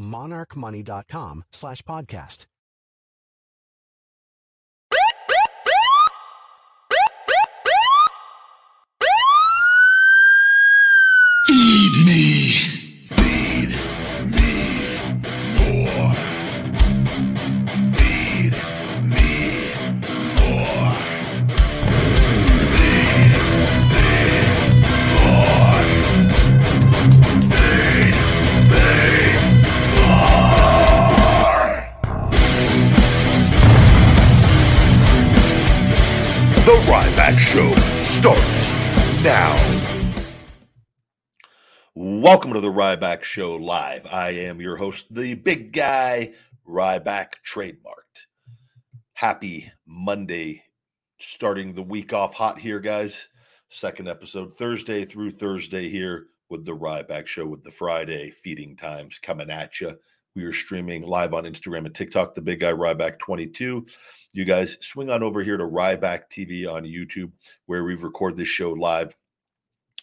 monarchmoney.com slash podcast. Feed me. Now. Welcome to the Ryback Show Live. I am your host, the big guy, Ryback Trademarked. Happy Monday, starting the week off hot here, guys. Second episode, Thursday through Thursday here with the Ryback Show with the Friday feeding times coming at you. We are streaming live on Instagram and TikTok, the big guy Ryback 22. You guys swing on over here to Ryback TV on YouTube, where we record this show live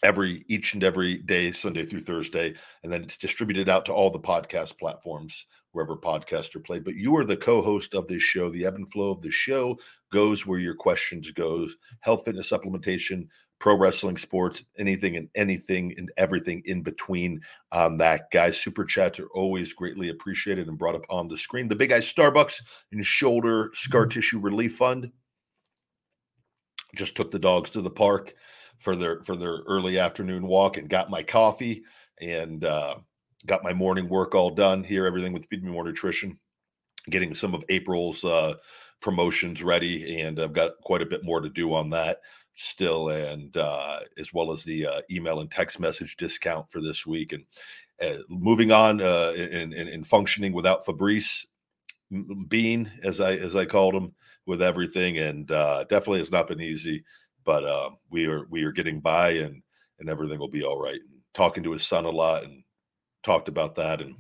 every each and every day, Sunday through Thursday, and then it's distributed out to all the podcast platforms wherever podcasts are played. But you are the co-host of this show. The ebb and flow of the show goes where your questions goes. Health, fitness, supplementation, pro wrestling, sports, anything and anything and everything in between. On that, guys, super chats are always greatly appreciated and brought up on the screen. The Big Guy Starbucks and Shoulder Scar Tissue Relief Fund just took the dogs to the park for their for their early afternoon walk and got my coffee and uh, got my morning work all done here. Everything with Feed Me More Nutrition, getting some of April's uh, promotions ready, and I've got quite a bit more to do on that still, and uh, as well as the uh, email and text message discount for this week. And uh, moving on uh, in, in, in functioning without Fabrice Bean, as I as I called him, with everything, and uh, definitely has not been easy but uh, we are we are getting by and and everything will be all right. And talking to his son a lot and talked about that and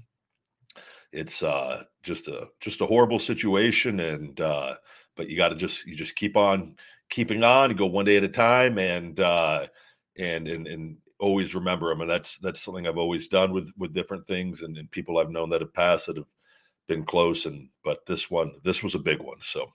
it's uh, just a just a horrible situation and uh, but you got to just you just keep on keeping on go one day at a time and uh, and and and always remember them and that's that's something I've always done with with different things and, and people I've known that have passed that have been close and but this one this was a big one so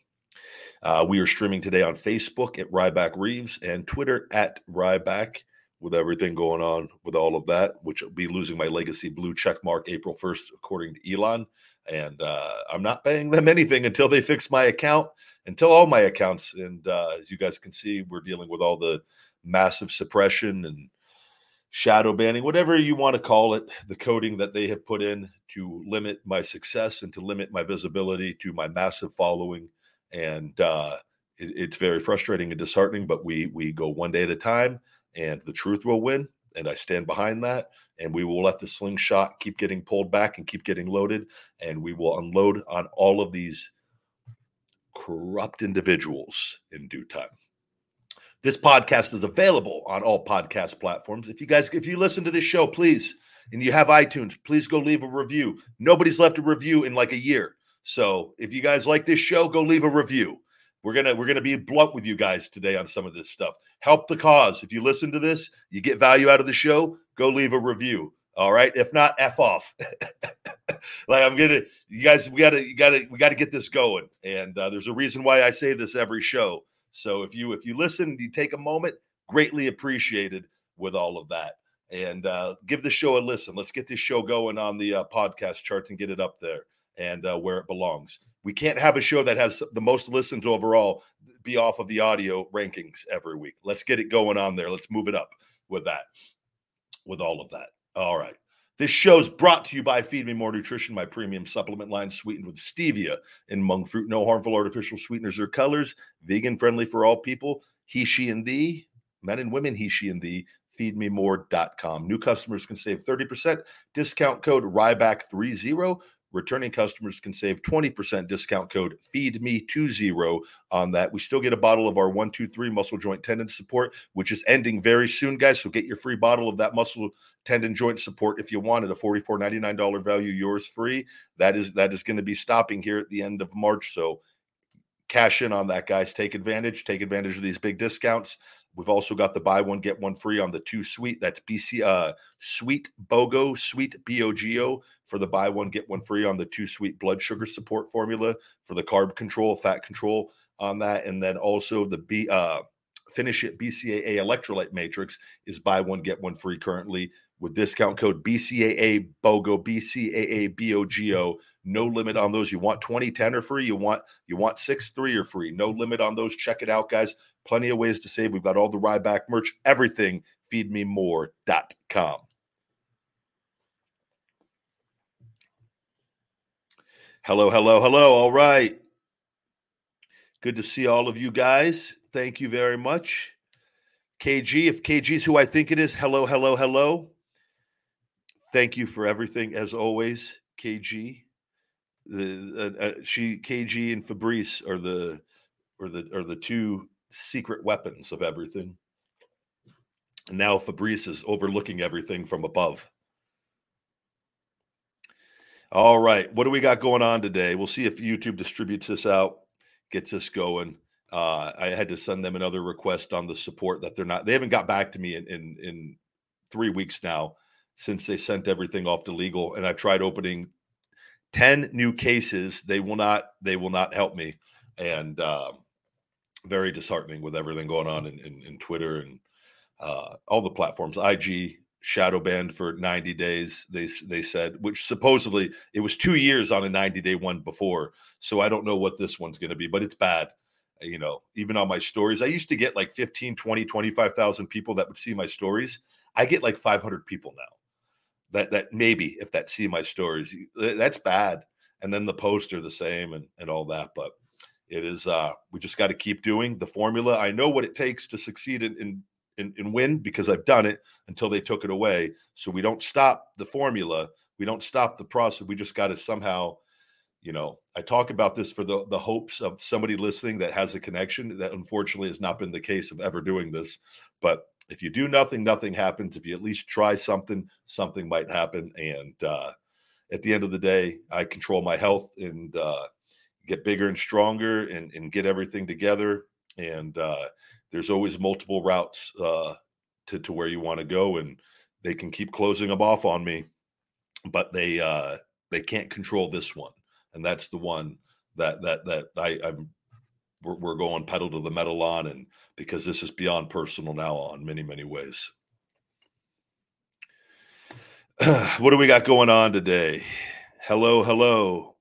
uh, we are streaming today on Facebook at Ryback Reeves and Twitter at Ryback with everything going on with all of that, which will be losing my legacy blue check mark April 1st, according to Elon. And uh, I'm not paying them anything until they fix my account, until all my accounts. And uh, as you guys can see, we're dealing with all the massive suppression and shadow banning, whatever you want to call it, the coding that they have put in to limit my success and to limit my visibility to my massive following and uh, it, it's very frustrating and disheartening. But we we go one day at a time, and the truth will win, and I stand behind that. And we will let the slingshot keep getting pulled back and keep getting loaded, and we will unload on all of these corrupt individuals in due time. This podcast is available on all podcast platforms. If you guys, if you listen to this show, please, and you have iTunes, please go leave a review. Nobody's left a review in like a year. So if you guys like this show, go leave a review. We're gonna we're gonna be blunt with you guys today on some of this stuff. Help the cause. If you listen to this, you get value out of the show. Go leave a review. All right. If not, f off. like I'm gonna, you guys, we gotta, you gotta, we gotta get this going. And uh, there's a reason why I say this every show. So if you if you listen, you take a moment, greatly appreciated with all of that. And uh, give the show a listen. Let's get this show going on the uh, podcast charts and get it up there and uh, where it belongs. We can't have a show that has the most listens overall be off of the audio rankings every week. Let's get it going on there. Let's move it up with that, with all of that. All right. This show is brought to you by Feed Me More Nutrition, my premium supplement line sweetened with stevia and monk fruit. No harmful artificial sweeteners or colors. Vegan friendly for all people. He, she, and thee. Men and women, he, she, and thee. Feedmemore.com. New customers can save 30%. Discount code RYBACK30. Returning customers can save 20% discount code feed FEEDME20 on that. We still get a bottle of our 123 muscle joint tendon support, which is ending very soon, guys. So get your free bottle of that muscle tendon joint support if you want it. A $44.99 value, yours free. That is that is going to be stopping here at the end of March. So cash in on that, guys. Take advantage. Take advantage of these big discounts. We've also got the buy one get one free on the two sweet. That's BC uh sweet BOGO sweet BOGO for the buy one get one free on the two sweet blood sugar support formula for the carb control, fat control on that, and then also the B uh finish it BCAA electrolyte matrix is buy one get one free currently with discount code BCAA BOGO BCAA BOGO. No limit on those. You want 20, 10 or free. You want you want six, three or free. No limit on those. Check it out, guys. Plenty of ways to save. We've got all the Ryback merch, everything. Feedmemore.com. Hello, hello, hello. All right. Good to see all of you guys. Thank you very much. KG, if KG is who I think it is, hello, hello, hello. Thank you for everything as always, KG. The uh, uh, she KG and Fabrice are the are the are the two secret weapons of everything. And now Fabrice is overlooking everything from above. All right. What do we got going on today? We'll see if YouTube distributes this out, gets this going. Uh, I had to send them another request on the support that they're not, they haven't got back to me in, in, in three weeks now since they sent everything off to legal. And I've tried opening 10 new cases. They will not, they will not help me. And, um, very disheartening with everything going on in, in, in Twitter and uh, all the platforms. IG shadow banned for 90 days. They they said, which supposedly it was two years on a 90 day one before. So I don't know what this one's going to be, but it's bad. You know, even on my stories, I used to get like 15, 20, 25,000 people that would see my stories. I get like 500 people now that, that maybe if that see my stories, that's bad. And then the posts are the same and, and all that. But it is uh, we just got to keep doing the formula. I know what it takes to succeed in, in in, in win because I've done it until they took it away. So we don't stop the formula. We don't stop the process. We just got to somehow, you know, I talk about this for the the hopes of somebody listening that has a connection. That unfortunately has not been the case of ever doing this. But if you do nothing, nothing happens. If you at least try something, something might happen. And uh, at the end of the day, I control my health and uh, get bigger and stronger and, and get everything together. And uh, there's always multiple routes uh, to, to where you want to go. And they can keep closing them off on me, but they uh, they can't control this one. And that's the one that that that I, I'm we're, we're going pedal to the metal on and because this is beyond personal now on many many ways what do we got going on today hello hello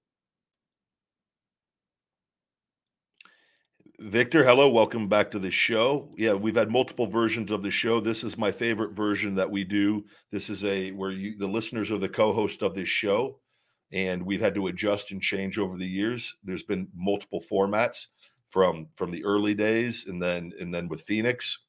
Victor, hello, welcome back to the show. Yeah, we've had multiple versions of the show. This is my favorite version that we do. This is a where you the listeners are the co-host of this show, and we've had to adjust and change over the years. There's been multiple formats from from the early days, and then and then with Phoenix,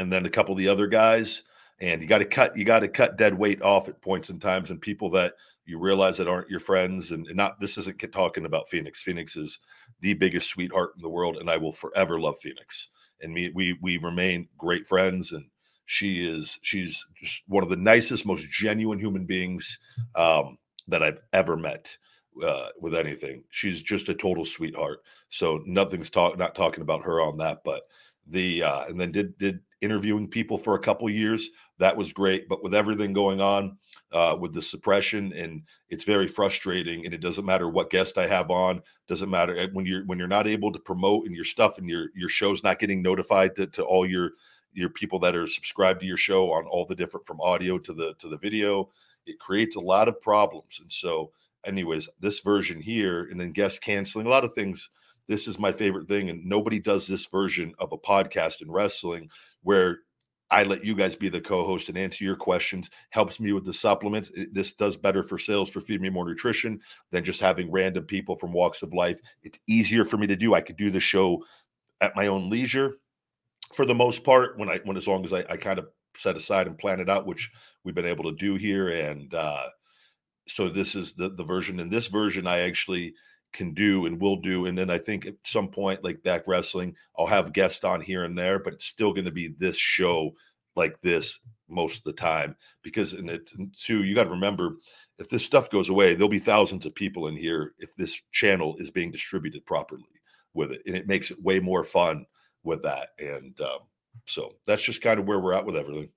and then a couple of the other guys. And you got to cut you got to cut dead weight off at points and times, and people that you realize that aren't your friends and, and, not this isn't talking about phoenix. Phoenix is the biggest sweetheart in the world and i will forever love phoenix. And me we we remain great friends and she is she's just one of the nicest most genuine human beings um, that i've ever met uh, with anything. She's just a total sweetheart. So nothing's talk not talking about her on that but the uh, and then did did interviewing people for a couple years. That was great but with everything going on uh, with the suppression, and it's very frustrating. And it doesn't matter what guest I have on. Doesn't matter eh, when you're when you're not able to promote and your stuff and your your show's not getting notified to, to all your your people that are subscribed to your show on all the different from audio to the to the video. It creates a lot of problems, and so anyways, this version here, and then guest canceling, a lot of things. This is my favorite thing, and nobody does this version of a podcast in wrestling where I let you guys be the co-host and answer your questions. Helps me with the supplements. It- this does better for sales for Feed Me More Nutrition than just having random people from walks of life. It's easier for me to do. I could do the show at my own leisure for the most part when I when as long as I, I kind of set aside and plan it out, which we've been able to do here. And uh, so this is the the version. In this version, I actually can do and will do. And then I think at some point, like back wrestling, I'll have guests on here and there, but it's still going to be this show like this most of the time because and it too, you got to remember if this stuff goes away, there'll be thousands of people in here if this channel is being distributed properly with it, and it makes it way more fun with that. And um, so that's just kind of where we're at with everything.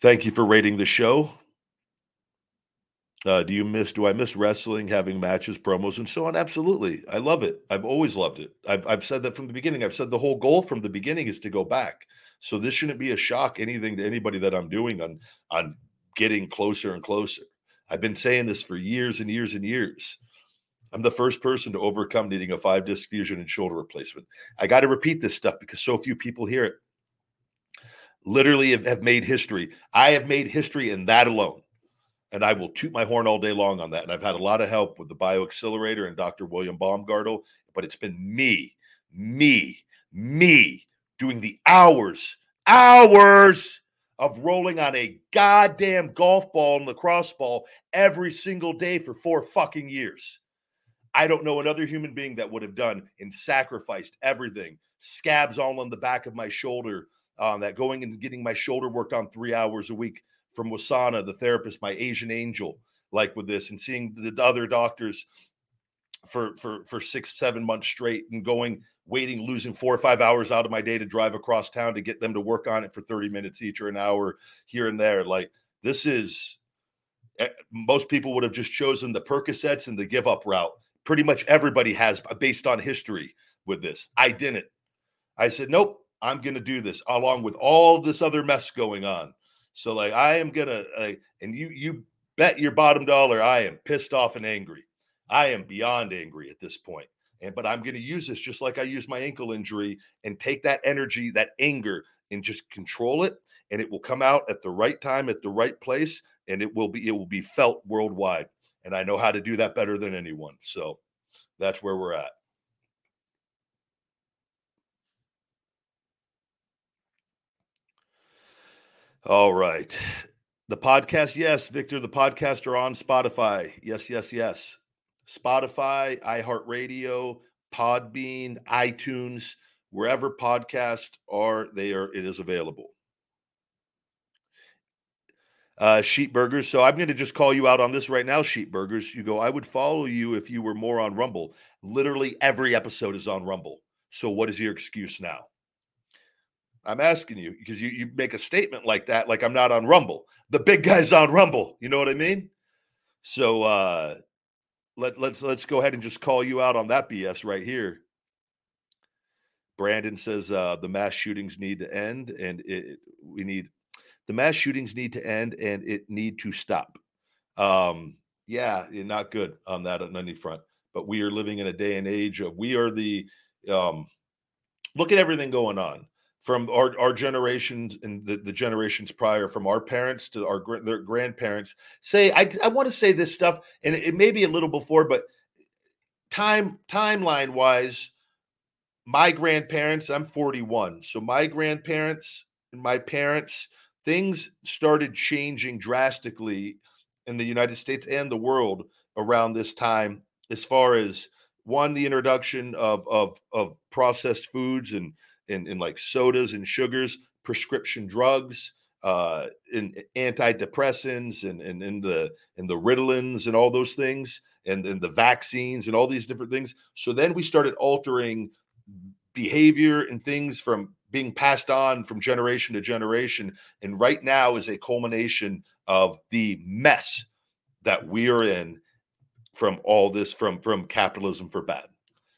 Thank you for rating the show. Uh, do you miss? Do I miss wrestling, having matches, promos, and so on? Absolutely, I love it. I've always loved it. I've I've said that from the beginning. I've said the whole goal from the beginning is to go back. So this shouldn't be a shock anything to anybody that I'm doing on on getting closer and closer. I've been saying this for years and years and years. I'm the first person to overcome needing a five disc fusion and shoulder replacement. I got to repeat this stuff because so few people hear it. Literally have, have made history. I have made history in that alone and I will toot my horn all day long on that. And I've had a lot of help with the Bioaccelerator and Dr. William Baumgartel, but it's been me, me, me doing the hours, hours of rolling on a goddamn golf ball and lacrosse ball every single day for four fucking years. I don't know another human being that would have done and sacrificed everything. Scabs all on the back of my shoulder, um, that going and getting my shoulder worked on three hours a week from Wasana, the therapist, my Asian angel, like with this, and seeing the other doctors for for for six, seven months straight, and going, waiting, losing four or five hours out of my day to drive across town to get them to work on it for 30 minutes each or an hour here and there. Like this is eh, most people would have just chosen the Percocets and the give up route. Pretty much everybody has based on history with this. I didn't. I said, nope, I'm going to do this along with all this other mess going on. So like I am gonna uh, and you you bet your bottom dollar I am pissed off and angry. I am beyond angry at this point. And but I'm gonna use this just like I used my ankle injury and take that energy, that anger, and just control it. And it will come out at the right time, at the right place, and it will be it will be felt worldwide. And I know how to do that better than anyone. So that's where we're at. All right. The podcast, yes, Victor, the podcast are on Spotify. Yes, yes, yes. Spotify, iHeartRadio, Podbean, iTunes, wherever podcasts are, they are it is available. Uh Sheep Burgers. So I'm going to just call you out on this right now, Sheep Burgers. You go, I would follow you if you were more on Rumble. Literally every episode is on Rumble. So what is your excuse now? I'm asking you because you, you make a statement like that, like I'm not on Rumble. The big guy's on Rumble. You know what I mean? So uh let let's let's go ahead and just call you out on that BS right here. Brandon says uh the mass shootings need to end and it we need the mass shootings need to end and it need to stop. Um yeah, not good on that on any front. But we are living in a day and age of we are the um look at everything going on from our, our generations and the, the generations prior, from our parents to our their grandparents, say I, I want to say this stuff, and it, it may be a little before, but time timeline wise, my grandparents, I'm 41, so my grandparents and my parents, things started changing drastically in the United States and the world around this time, as far as one, the introduction of of of processed foods and in, in like sodas and sugars, prescription drugs, uh, in antidepressants and, and in the in the Ritalins and all those things, and, and the vaccines and all these different things. So then we started altering behavior and things from being passed on from generation to generation. And right now is a culmination of the mess that we are in from all this from from capitalism for bad.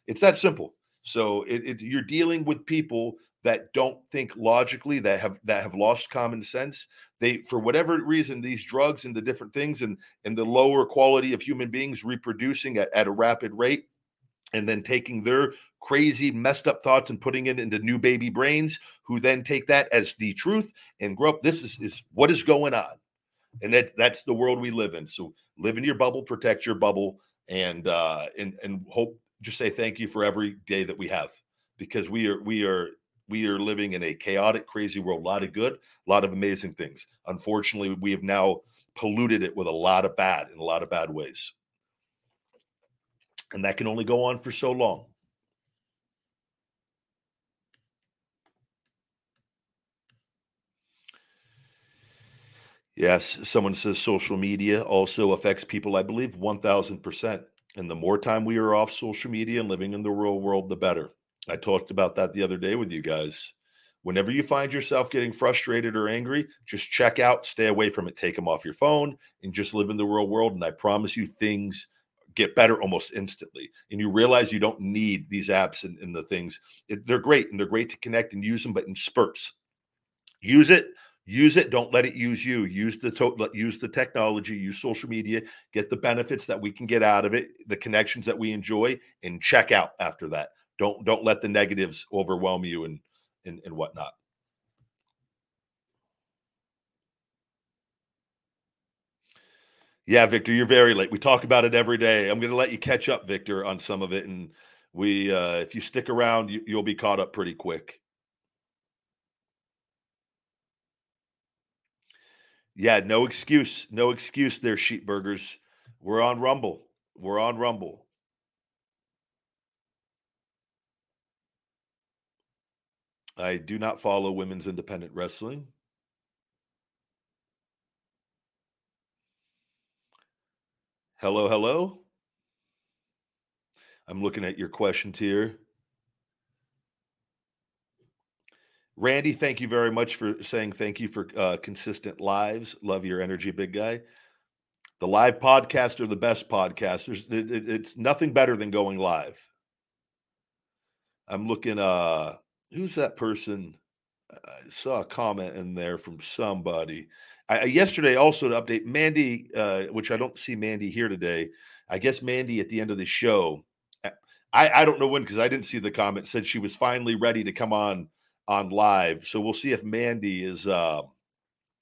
It's that simple. So it, it, you're dealing with people that don't think logically that have that have lost common sense. They for whatever reason these drugs and the different things and and the lower quality of human beings reproducing at, at a rapid rate and then taking their crazy messed up thoughts and putting it into new baby brains who then take that as the truth and grow up this is, is what is going on. And that that's the world we live in. So live in your bubble protect your bubble and uh and and hope just say thank you for every day that we have because we are we are we are living in a chaotic crazy world a lot of good a lot of amazing things. Unfortunately we have now polluted it with a lot of bad in a lot of bad ways. And that can only go on for so long. Yes, someone says social media also affects people, I believe, 1000%. And the more time we are off social media and living in the real world, the better. I talked about that the other day with you guys. Whenever you find yourself getting frustrated or angry, just check out, stay away from it, take them off your phone, and just live in the real world. And I promise you, things get better almost instantly. And you realize you don't need these apps and, and the things. It, they're great and they're great to connect and use them, but in spurts. Use it use it don't let it use you. Use the to- use the technology use social media get the benefits that we can get out of it the connections that we enjoy and check out after that. Don't don't let the negatives overwhelm you and and, and whatnot. Yeah victor you're very late. We talk about it every day. I'm going to let you catch up victor on some of it and we uh if you stick around you, you'll be caught up pretty quick Yeah, no excuse. No excuse there, sheep burgers. We're on Rumble. We're on Rumble. I do not follow women's independent wrestling. Hello, hello. I'm looking at your questions here. Randy, thank you very much for saying thank you for uh, consistent lives. Love your energy, big guy. The live podcasts are the best podcasts. it, it, it's nothing better than going live. I'm looking. Uh, who's that person? I saw a comment in there from somebody. I, yesterday, also to update Mandy, uh, which I don't see Mandy here today. I guess Mandy at the end of the show. I, I don't know when because I didn't see the comment. Said she was finally ready to come on on live. So we'll see if Mandy is uh,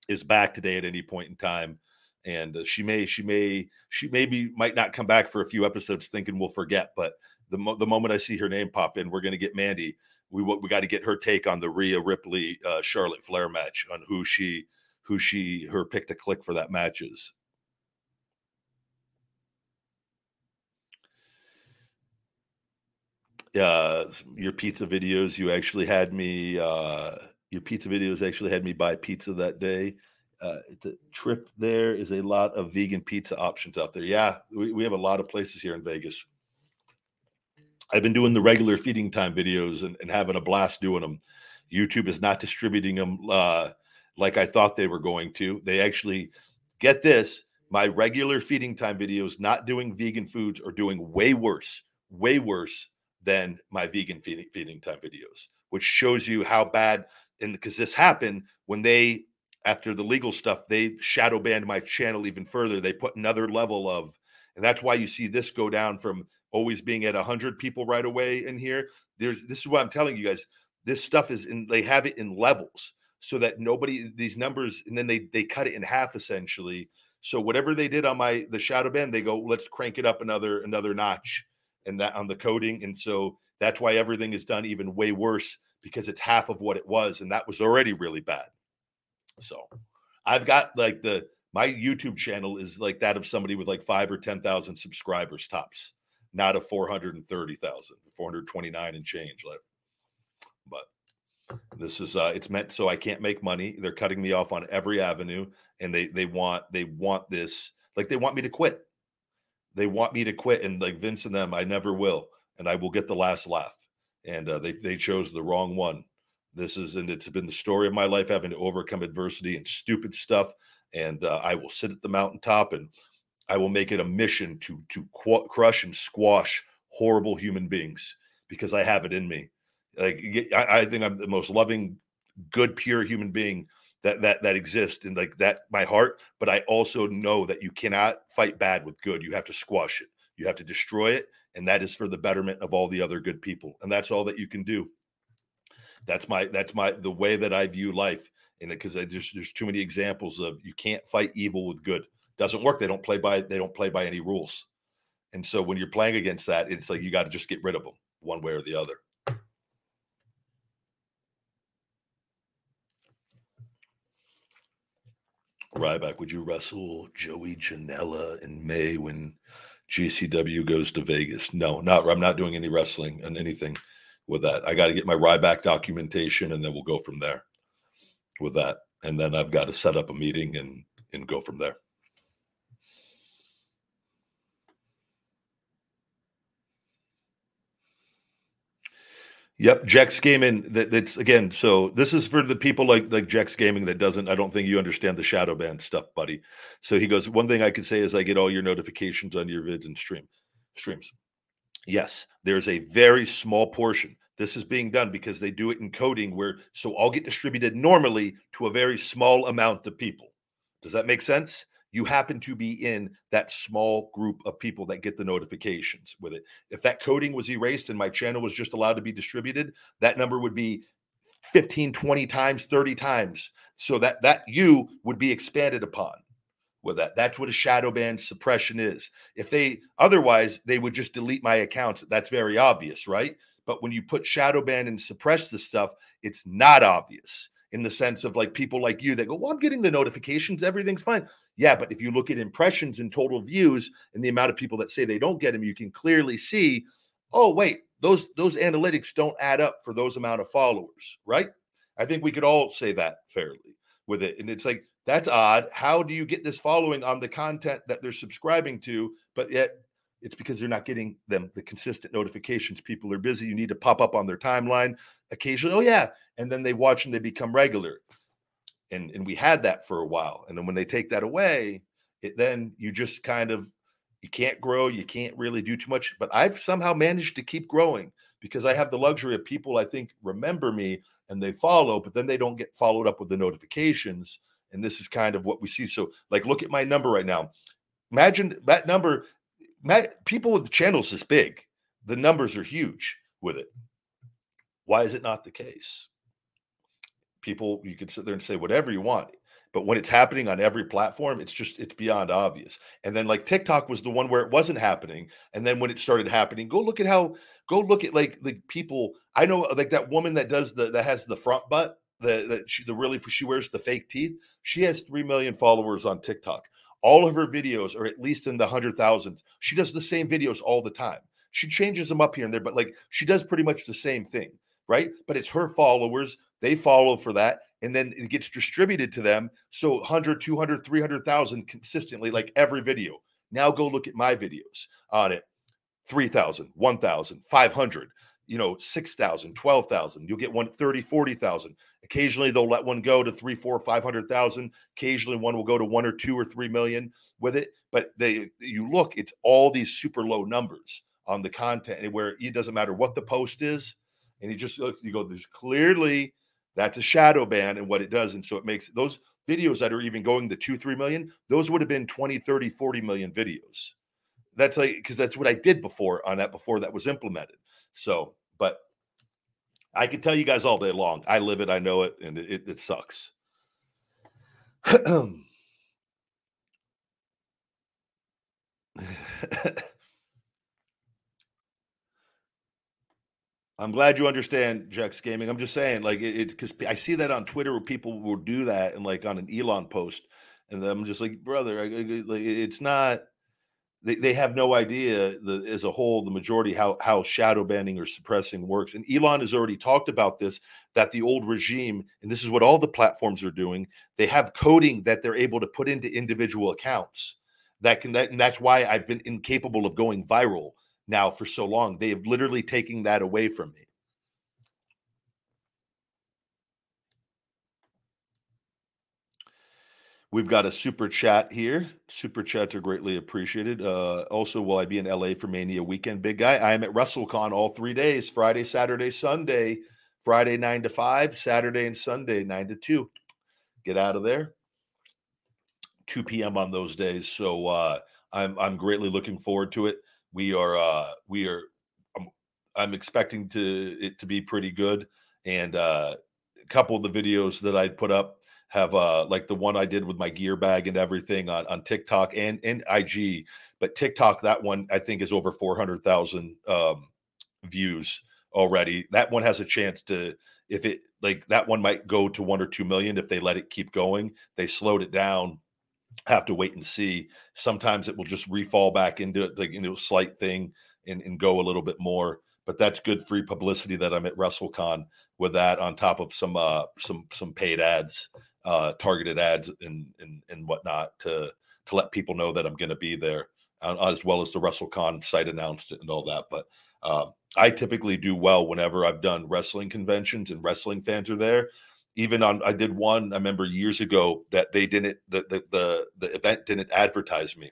is back today at any point in time. And uh, she may, she may, she maybe might not come back for a few episodes, thinking we'll forget. But the mo- the moment I see her name pop in, we're going to get Mandy. We we got to get her take on the Rhea Ripley uh, Charlotte Flair match on who she who she her pick to click for that match is. Uh, your pizza videos. You actually had me. Uh, your pizza videos actually had me buy pizza that day. Uh, the trip there is a lot of vegan pizza options out there. Yeah, we, we have a lot of places here in Vegas. I've been doing the regular feeding time videos and, and having a blast doing them. YouTube is not distributing them uh, like I thought they were going to. They actually get this my regular feeding time videos, not doing vegan foods, are doing way worse, way worse than my vegan feeding, feeding time videos, which shows you how bad. And because this happened when they, after the legal stuff, they shadow banned my channel even further. They put another level of, and that's why you see this go down from always being at 100 people right away in here. There's this is what I'm telling you guys. This stuff is in, they have it in levels so that nobody, these numbers, and then they, they cut it in half essentially. So whatever they did on my, the shadow band, they go, let's crank it up another, another notch and that on the coding. And so that's why everything is done even way worse because it's half of what it was. And that was already really bad. So I've got like the, my YouTube channel is like that of somebody with like five or 10,000 subscribers tops, not a 430,000, 429 and change. Like, but this is, uh, it's meant so I can't make money. They're cutting me off on every avenue and they, they want, they want this, like they want me to quit they want me to quit and like Vince and them, I never will, and I will get the last laugh. And uh, they they chose the wrong one. This is and it's been the story of my life having to overcome adversity and stupid stuff. And uh, I will sit at the mountaintop and I will make it a mission to to qu- crush and squash horrible human beings because I have it in me. Like I, I think I'm the most loving, good, pure human being that that that exists and like that my heart. But I also know that you cannot fight bad with good. You have to squash it. You have to destroy it, and that is for the betterment of all the other good people. And that's all that you can do. That's my that's my the way that I view life. And because there's there's too many examples of you can't fight evil with good. Doesn't work. They don't play by they don't play by any rules. And so when you're playing against that, it's like you got to just get rid of them one way or the other. Ryback, would you wrestle Joey Janela in May when GCW goes to Vegas? No, not. I'm not doing any wrestling and anything with that. I got to get my Ryback documentation, and then we'll go from there with that. And then I've got to set up a meeting and and go from there. Yep, Jex Gaming. That, that's again. So this is for the people like like Jex Gaming that doesn't. I don't think you understand the shadow ban stuff, buddy. So he goes. One thing I could say is I get all your notifications on your vids and stream streams. Yes, there's a very small portion. This is being done because they do it in coding where so I'll get distributed normally to a very small amount of people. Does that make sense? You happen to be in that small group of people that get the notifications with it. If that coding was erased and my channel was just allowed to be distributed, that number would be 15, 20 times, 30 times. So that that you would be expanded upon with that. That's what a shadow ban suppression is. If they otherwise, they would just delete my accounts. That's very obvious, right? But when you put shadow ban and suppress the stuff, it's not obvious in the sense of like people like you that go, Well, I'm getting the notifications, everything's fine. Yeah, but if you look at impressions and total views and the amount of people that say they don't get them, you can clearly see, oh, wait, those those analytics don't add up for those amount of followers, right? I think we could all say that fairly with it. And it's like, that's odd. How do you get this following on the content that they're subscribing to, but yet it's because they're not getting them the consistent notifications. People are busy. You need to pop up on their timeline occasionally. Oh, yeah. And then they watch and they become regular. And, and we had that for a while. And then when they take that away, it then you just kind of you can't grow, you can't really do too much. But I've somehow managed to keep growing because I have the luxury of people I think remember me and they follow, but then they don't get followed up with the notifications. And this is kind of what we see. So, like, look at my number right now. Imagine that number people with channels this big, the numbers are huge with it. Why is it not the case? People, you can sit there and say whatever you want, but when it's happening on every platform, it's just it's beyond obvious. And then like TikTok was the one where it wasn't happening, and then when it started happening, go look at how go look at like the people I know like that woman that does the that has the front butt the that she the really she wears the fake teeth. She has three million followers on TikTok. All of her videos are at least in the hundred thousands. She does the same videos all the time. She changes them up here and there, but like she does pretty much the same thing, right? But it's her followers. They follow for that. And then it gets distributed to them. So 100, 200, 300,000 consistently, like every video. Now go look at my videos on it 3,000, 1,000, 500 you know 6000 12000 you'll get one 30 40000 occasionally they'll let one go to three four 500000 occasionally one will go to one or two or three million with it but they you look it's all these super low numbers on the content where it doesn't matter what the post is and you just look you go there's clearly that's a shadow ban and what it does and so it makes those videos that are even going to two three million those would have been 20 30 40 million videos that's like because that's what i did before on that before that was implemented so, but I can tell you guys all day long. I live it, I know it, and it, it, it sucks. I'm glad you understand Jex Gaming. I'm just saying, like, it because I see that on Twitter where people will do that and like on an Elon post, and I'm just like, brother, I, I, like, it's not they, they have no idea the, as a whole the majority how how shadow banning or suppressing works and elon has already talked about this that the old regime and this is what all the platforms are doing they have coding that they're able to put into individual accounts that can that and that's why i've been incapable of going viral now for so long they have literally taken that away from me We've got a super chat here. Super chats are greatly appreciated. Uh, also, will I be in LA for Mania weekend, big guy? I am at WrestleCon all three days Friday, Saturday, Sunday. Friday, 9 to 5, Saturday and Sunday, 9 to 2. Get out of there. 2 p.m. on those days. So uh, I'm I'm greatly looking forward to it. We are uh, we are I'm, I'm expecting to it to be pretty good. And uh, a couple of the videos that I put up have uh like the one I did with my gear bag and everything on, on TikTok and, and IG. But TikTok, that one I think is over 400,000 um, views already. That one has a chance to, if it like that one might go to one or two million if they let it keep going. They slowed it down. Have to wait and see. Sometimes it will just refall back into it, like into a slight thing and, and go a little bit more. But that's good free publicity that I'm at WrestleCon with that on top of some uh some some paid ads uh, targeted ads and, and and whatnot to to let people know that I'm going to be there, uh, as well as the WrestleCon site announced it and all that. But uh, I typically do well whenever I've done wrestling conventions and wrestling fans are there. Even on, I did one. I remember years ago that they didn't the the the, the event didn't advertise me,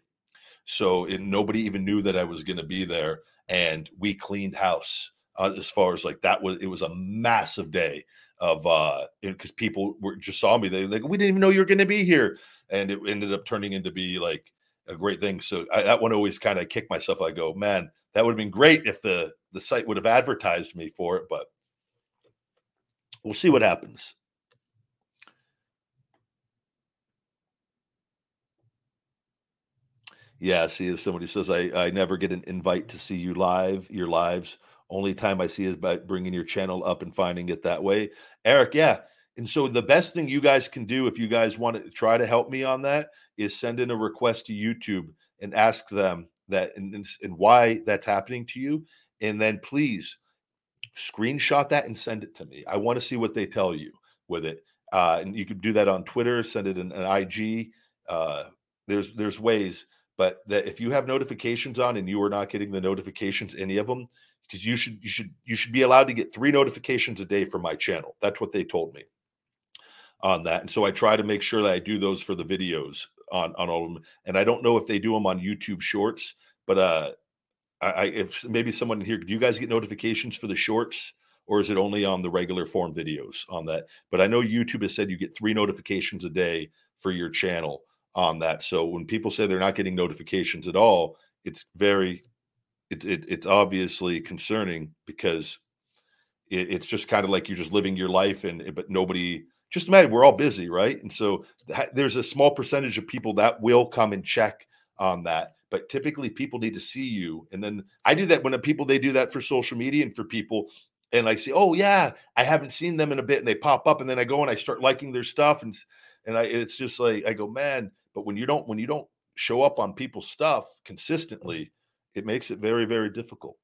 so it, nobody even knew that I was going to be there, and we cleaned house. Uh, as far as like that was, it was a massive day of uh because people were just saw me they like we didn't even know you were going to be here and it ended up turning into be like a great thing so I, that one always kind of kicked myself i go man that would have been great if the the site would have advertised me for it but we'll see what happens yeah see if somebody says i i never get an invite to see you live your lives only time I see is by bringing your channel up and finding it that way. Eric, yeah. And so the best thing you guys can do if you guys want to try to help me on that is send in a request to YouTube and ask them that and, and why that's happening to you. And then please screenshot that and send it to me. I want to see what they tell you with it. Uh, and you can do that on Twitter, send it in an IG. Uh, there's there's ways, but that if you have notifications on and you are not getting the notifications, any of them, because you should you should you should be allowed to get three notifications a day from my channel. That's what they told me on that. And so I try to make sure that I do those for the videos on on all of them. And I don't know if they do them on YouTube Shorts, but uh I, I if maybe someone here, do you guys get notifications for the shorts? Or is it only on the regular form videos on that? But I know YouTube has said you get three notifications a day for your channel on that. So when people say they're not getting notifications at all, it's very it, it it's obviously concerning because it, it's just kind of like you're just living your life and but nobody just imagine we're all busy right and so there's a small percentage of people that will come and check on that but typically people need to see you and then i do that when people they do that for social media and for people and i say oh yeah i haven't seen them in a bit and they pop up and then i go and i start liking their stuff and and i it's just like i go man but when you don't when you don't show up on people's stuff consistently it makes it very, very difficult.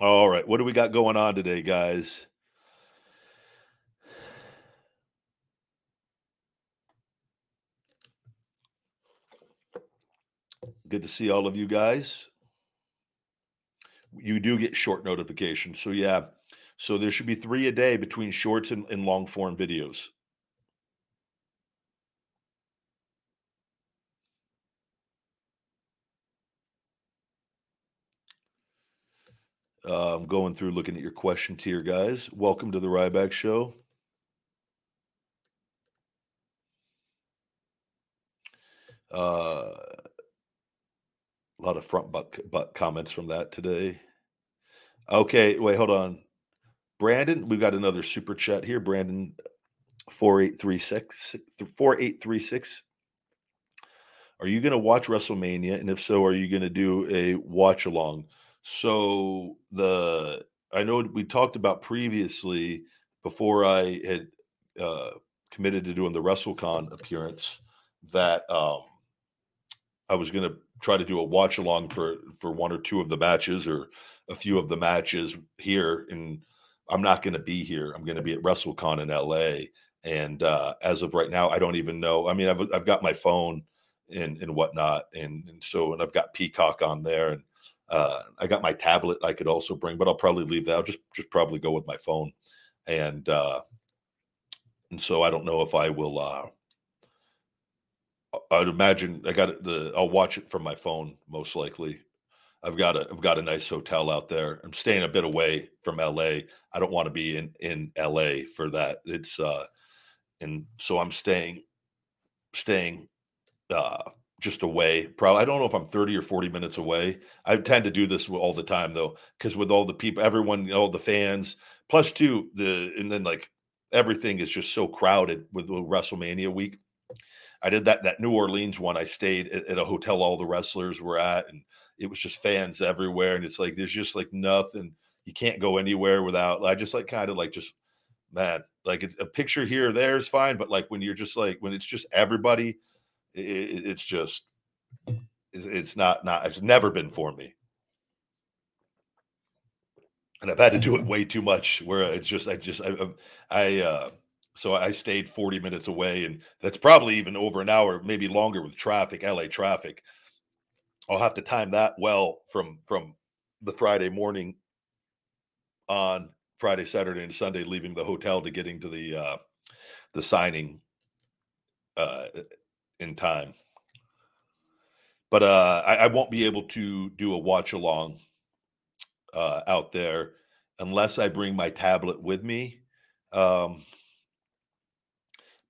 All right, what do we got going on today, guys? Good to see all of you guys you do get short notifications. So yeah, so there should be three a day between shorts and, and long form videos. Uh, I'm going through looking at your questions here, guys. Welcome to the Ryback Show. Uh, a lot of front butt, butt comments from that today. Okay, wait, hold on. Brandon, we've got another super chat here. Brandon, 4836. 4836. Are you going to watch WrestleMania? And if so, are you going to do a watch along? So, the I know we talked about previously before I had uh, committed to doing the WrestleCon appearance that um, I was going to try to do a watch along for for one or two of the matches or a few of the matches here and i'm not going to be here i'm going to be at wrestlecon in la and uh, as of right now i don't even know i mean I've, I've got my phone and and whatnot. And and so and I've got Peacock on there, and uh, I got my tablet I could also bring, but I'll probably leave that. I'll just just probably go with my phone, and uh, and so I don't know if I will. Uh, I'd imagine I got. The I'll watch it from my phone most likely. I've got a I've got a nice hotel out there. I'm staying a bit away from LA. I don't want to be in in LA for that. It's uh, and so I'm staying staying uh just away. Probably I don't know if I'm 30 or 40 minutes away. I tend to do this all the time though, because with all the people, everyone, all the fans, plus two, the and then like everything is just so crowded with WrestleMania week. I did that that New Orleans one. I stayed at, at, a hotel all the wrestlers were at, and it was just fans everywhere. And it's like there's just like nothing. You can't go anywhere without. I just like kind of like just man, like a picture here or there is fine, but like when you're just like when it's just everybody it, it's just it's not not it's never been for me and i've had to do it way too much where it's just i just i, I uh so i stayed 40 minutes away and that's probably even over an hour maybe longer with traffic la traffic i'll have to time that well from from the friday morning on friday saturday and sunday leaving the hotel to getting to the uh the signing uh in time. But uh, I, I, won't be able to do a watch along uh, out there unless I bring my tablet with me. Um,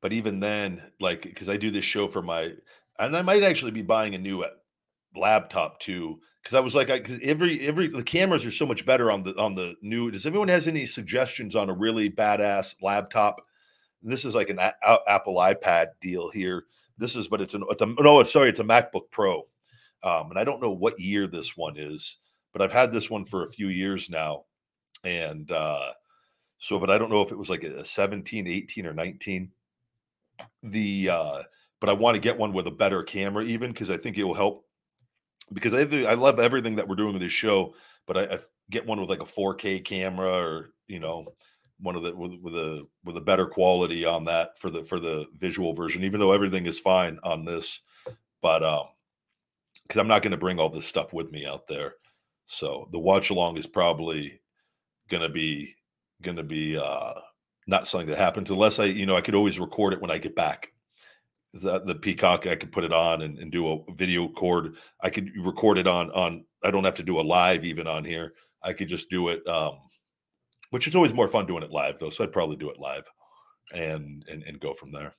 but even then, like, because I do this show for my, and I might actually be buying a new uh, laptop too. Because I was like, I, because every every the cameras are so much better on the on the new. Does anyone has any suggestions on a really badass laptop? And this is like an a- Apple iPad deal here this is, but it's an, it's a no, sorry, it's a MacBook Pro. Um, and I don't know what year this one is, but I've had this one for a few years now. And uh, so, but I don't know if it was like a 17, 18, or 19. The, uh, but I want to get one with a better camera, even because I think it will help. Because I, I love everything that we're doing with this show, but I, I get one with like a 4K camera or, you know, one of the with, with a with a better quality on that for the for the visual version even though everything is fine on this but um because i'm not going to bring all this stuff with me out there so the watch along is probably going to be going to be uh not something that happens unless i you know i could always record it when i get back the, the peacock i could put it on and, and do a video cord i could record it on on i don't have to do a live even on here i could just do it um which is always more fun doing it live though. So I'd probably do it live and and, and go from there.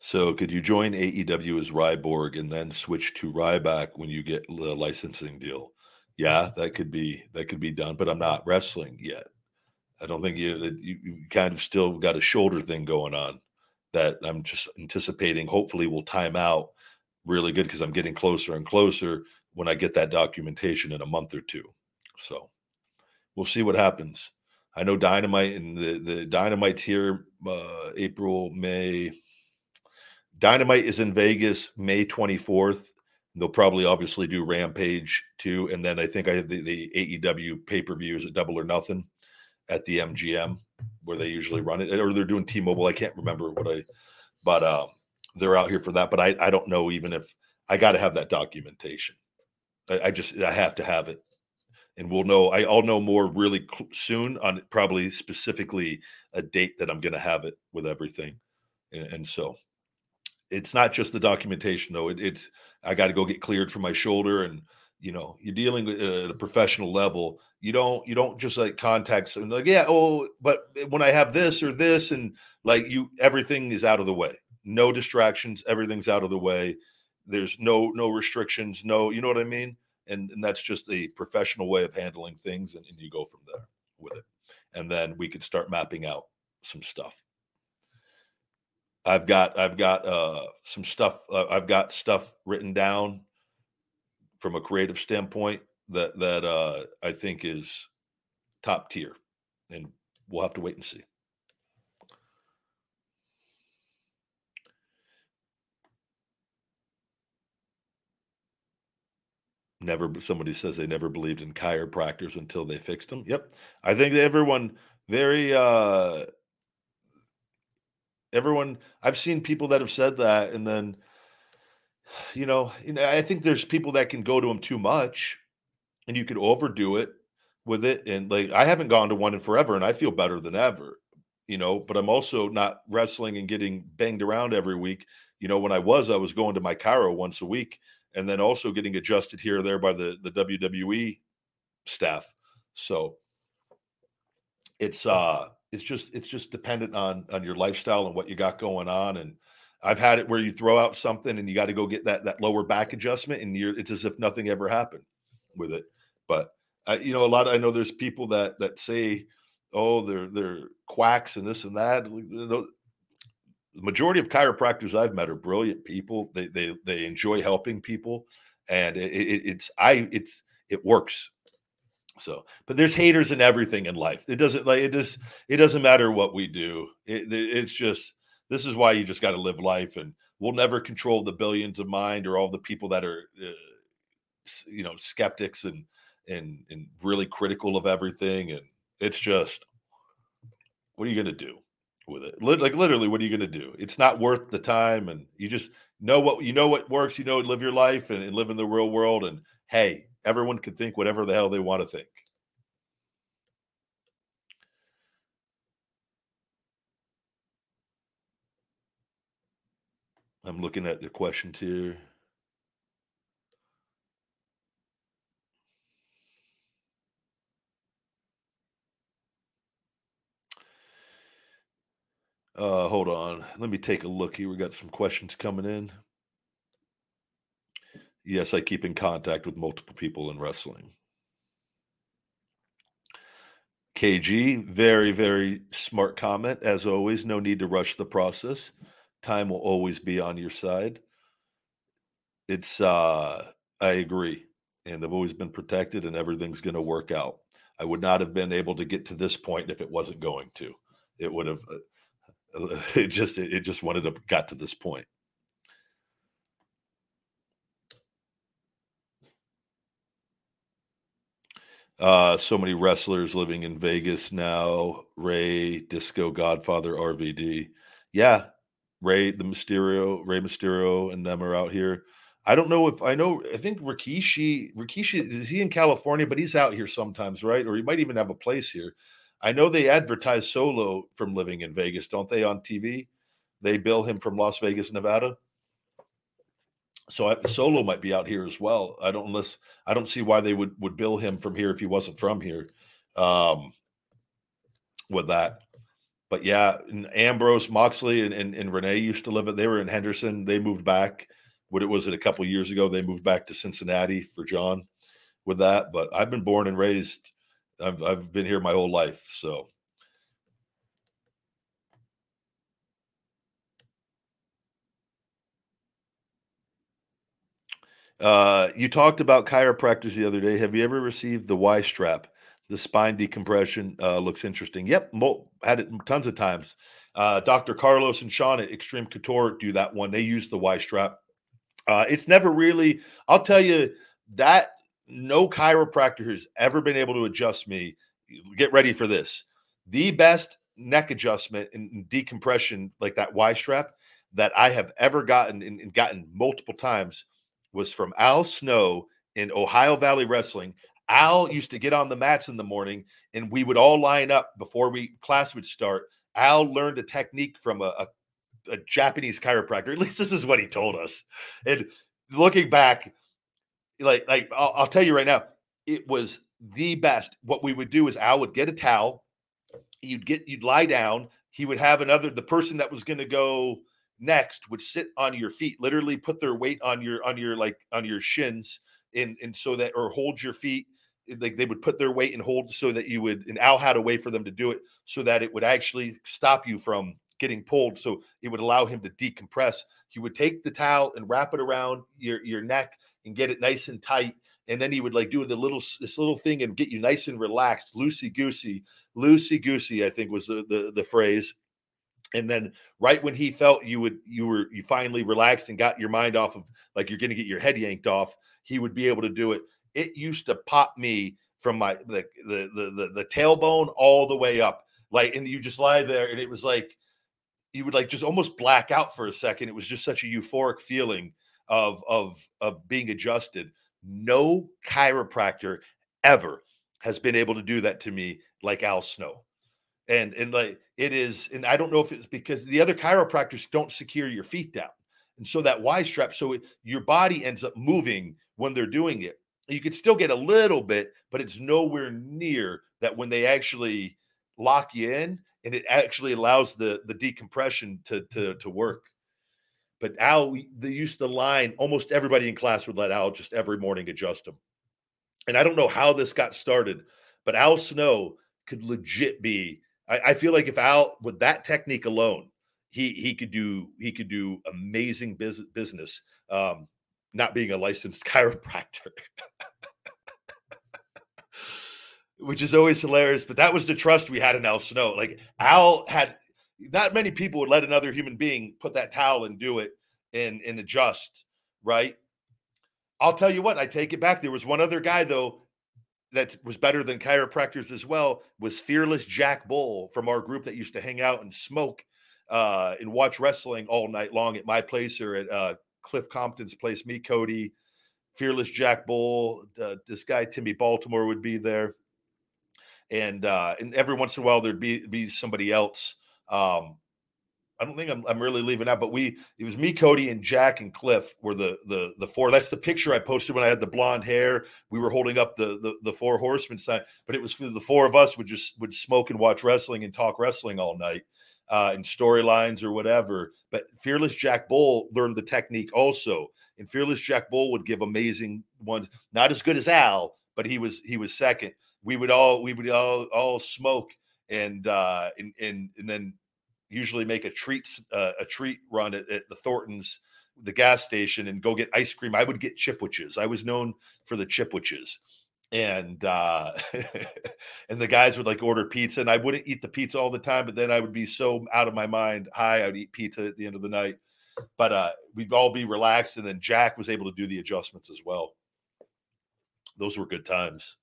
So could you join AEW as Ryborg and then switch to Ryback when you get the licensing deal? Yeah, that could be that could be done, but I'm not wrestling yet. I don't think you you, you kind of still got a shoulder thing going on that I'm just anticipating. Hopefully, will time out really good because I'm getting closer and closer when I get that documentation in a month or two. So we'll see what happens. I know Dynamite and the the Dynamite's here uh, April May. Dynamite is in Vegas May 24th. They'll probably obviously do Rampage too, and then I think I have the, the AEW pay per views at Double or Nothing at the MGM where they usually run it, or they're doing T-Mobile. I can't remember what I, but um, they're out here for that. But I, I don't know even if I got to have that documentation. I, I, just I have to have it, and we'll know. I, I'll know more really cl- soon on probably specifically a date that I'm going to have it with everything, and, and, so it's not just the documentation though. It, it's I got to go get cleared for my shoulder and you know you're dealing uh, at a professional level you don't you don't just like contact and like yeah oh but when i have this or this and like you everything is out of the way no distractions, everything's out of the way. There's no no restrictions, no, you know what I mean? And and that's just a professional way of handling things, and, and you go from there with it. And then we could start mapping out some stuff. I've got I've got uh, some stuff. Uh, I've got stuff written down from a creative standpoint that that uh, I think is top tier, and we'll have to wait and see. never somebody says they never believed in chiropractors until they fixed them. Yep. I think everyone very uh everyone I've seen people that have said that and then you know, you know, I think there's people that can go to them too much and you could overdo it with it and like I haven't gone to one in forever and I feel better than ever, you know, but I'm also not wrestling and getting banged around every week. You know, when I was I was going to my chiro once a week and then also getting adjusted here or there by the the WWE staff. So it's uh it's just it's just dependent on on your lifestyle and what you got going on and I've had it where you throw out something and you got to go get that that lower back adjustment and you're it's as if nothing ever happened with it. But uh, you know a lot of, I know there's people that that say oh they're they're quacks and this and that. The majority of chiropractors I've met are brilliant people. They they they enjoy helping people and it, it, it's I it's it works so, but there's haters in everything in life. It doesn't like it just it doesn't matter what we do. It, it, it's just this is why you just got to live life, and we'll never control the billions of mind or all the people that are, uh, you know, skeptics and and and really critical of everything. And it's just, what are you going to do with it? Like literally, what are you going to do? It's not worth the time, and you just know what you know what works. You know, live your life and, and live in the real world. And hey, everyone can think whatever the hell they want to think. I'm looking at the questions here. Uh, hold on. Let me take a look here. We got some questions coming in. Yes, I keep in contact with multiple people in wrestling. KG, very, very smart comment. As always, no need to rush the process. Time will always be on your side. It's, uh, I agree. And they've always been protected and everything's going to work out. I would not have been able to get to this point if it wasn't going to. It would have, uh, it just, it just wanted to got to this point. Uh, so many wrestlers living in Vegas now. Rey, Disco, Godfather, RVD. Yeah, Rey, the Mysterio, Rey Mysterio, and them are out here. I don't know if I know. I think Rikishi, Rikishi is he in California, but he's out here sometimes, right? Or he might even have a place here. I know they advertise Solo from living in Vegas, don't they? On TV, they bill him from Las Vegas, Nevada. So I, Solo might be out here as well. I don't unless I don't see why they would would bill him from here if he wasn't from here. Um, with that, but yeah, Ambrose, Moxley, and, and, and Renee used to live it. They were in Henderson. They moved back. What it was it a couple years ago? They moved back to Cincinnati for John with that. But I've been born and raised. I've I've been here my whole life. So Uh, you talked about chiropractors the other day. Have you ever received the Y strap? The spine decompression uh, looks interesting. Yep, mo- had it tons of times. Uh, Dr. Carlos and Sean at Extreme Couture do that one. They use the Y strap. Uh, it's never really. I'll tell you that no chiropractor has ever been able to adjust me. Get ready for this. The best neck adjustment and decompression, like that Y strap, that I have ever gotten and, and gotten multiple times was from Al Snow in Ohio Valley Wrestling. Al used to get on the mats in the morning and we would all line up before we class would start. Al learned a technique from a, a, a Japanese chiropractor. At least this is what he told us. And looking back, like like I'll, I'll tell you right now, it was the best. What we would do is Al would get a towel, you'd get you'd lie down. He would have another the person that was going to go next would sit on your feet, literally put their weight on your on your like on your shins, and and so that or hold your feet. Eh, like they would put their weight and hold so that you would. And Al had a way for them to do it so that it would actually stop you from getting pulled. So it would allow him to decompress. He would take the towel and wrap it around your your neck and get it nice and tight. And then he would like do the little this little thing and get you nice and relaxed, loosey goosey, loosey goosey. I think was the, the the phrase and then right when he felt you would you were you finally relaxed and got your mind off of like you're going to get your head yanked off he would be able to do it it used to pop me from my the the the, the, the tailbone all the way up like, and you just lie there, and it was like you would like just almost black out for a second. It was just such a euphoric feeling of of of being adjusted. No chiropractor ever has been able to do that to me like Al Snow. And and like it is, and I don't know if it's because the other chiropractors don't secure your feet down. And so that Y strap, so it, your body ends up moving when they're doing it. You could still get a little bit, but it's nowhere near that when they actually lock you in and it actually allows the the decompression to to to work. But Al, they used to line almost everybody in class would let Al just every morning adjust them. And I don't know how this got started, but Al Snow could legit be. I, I feel like if Al with that technique alone, he he could do he could do amazing business business. Um, not being a licensed chiropractor. Which is always hilarious, but that was the trust we had in Al Snow. Like Al had not many people would let another human being put that towel and do it and and adjust, right? I'll tell you what, I take it back. There was one other guy though that was better than chiropractors as well. Was fearless Jack Bull from our group that used to hang out and smoke uh, and watch wrestling all night long at my place or at uh, Cliff Compton's place. Me, Cody, fearless Jack Bull, uh, this guy Timmy Baltimore would be there, and uh, and every once in a while there'd be be somebody else. Um, I don't think I'm, I'm really leaving out, but we it was me, Cody, and Jack and Cliff were the the the four. That's the picture I posted when I had the blonde hair. We were holding up the the, the four horsemen sign, but it was the four of us would just would smoke and watch wrestling and talk wrestling all night uh, and storylines or whatever. But Fearless Jack Bull learned the technique also, and Fearless Jack Bull would give amazing ones. Not as good as Al, but he was he was second. We would all we would all all smoke and uh, and and and then usually make a treat uh, a treat run at, at, the Thorntons, the gas station, and go get ice cream. I would get chipwiches. I was known for the chipwiches, and uh, and the guys would like order pizza, and I wouldn't eat the pizza all the time, but then I would be so out of my mind high, I'd eat pizza at the end of the night. But uh, we'd all be relaxed, and then Jack was able to do the adjustments as well. Those were good times.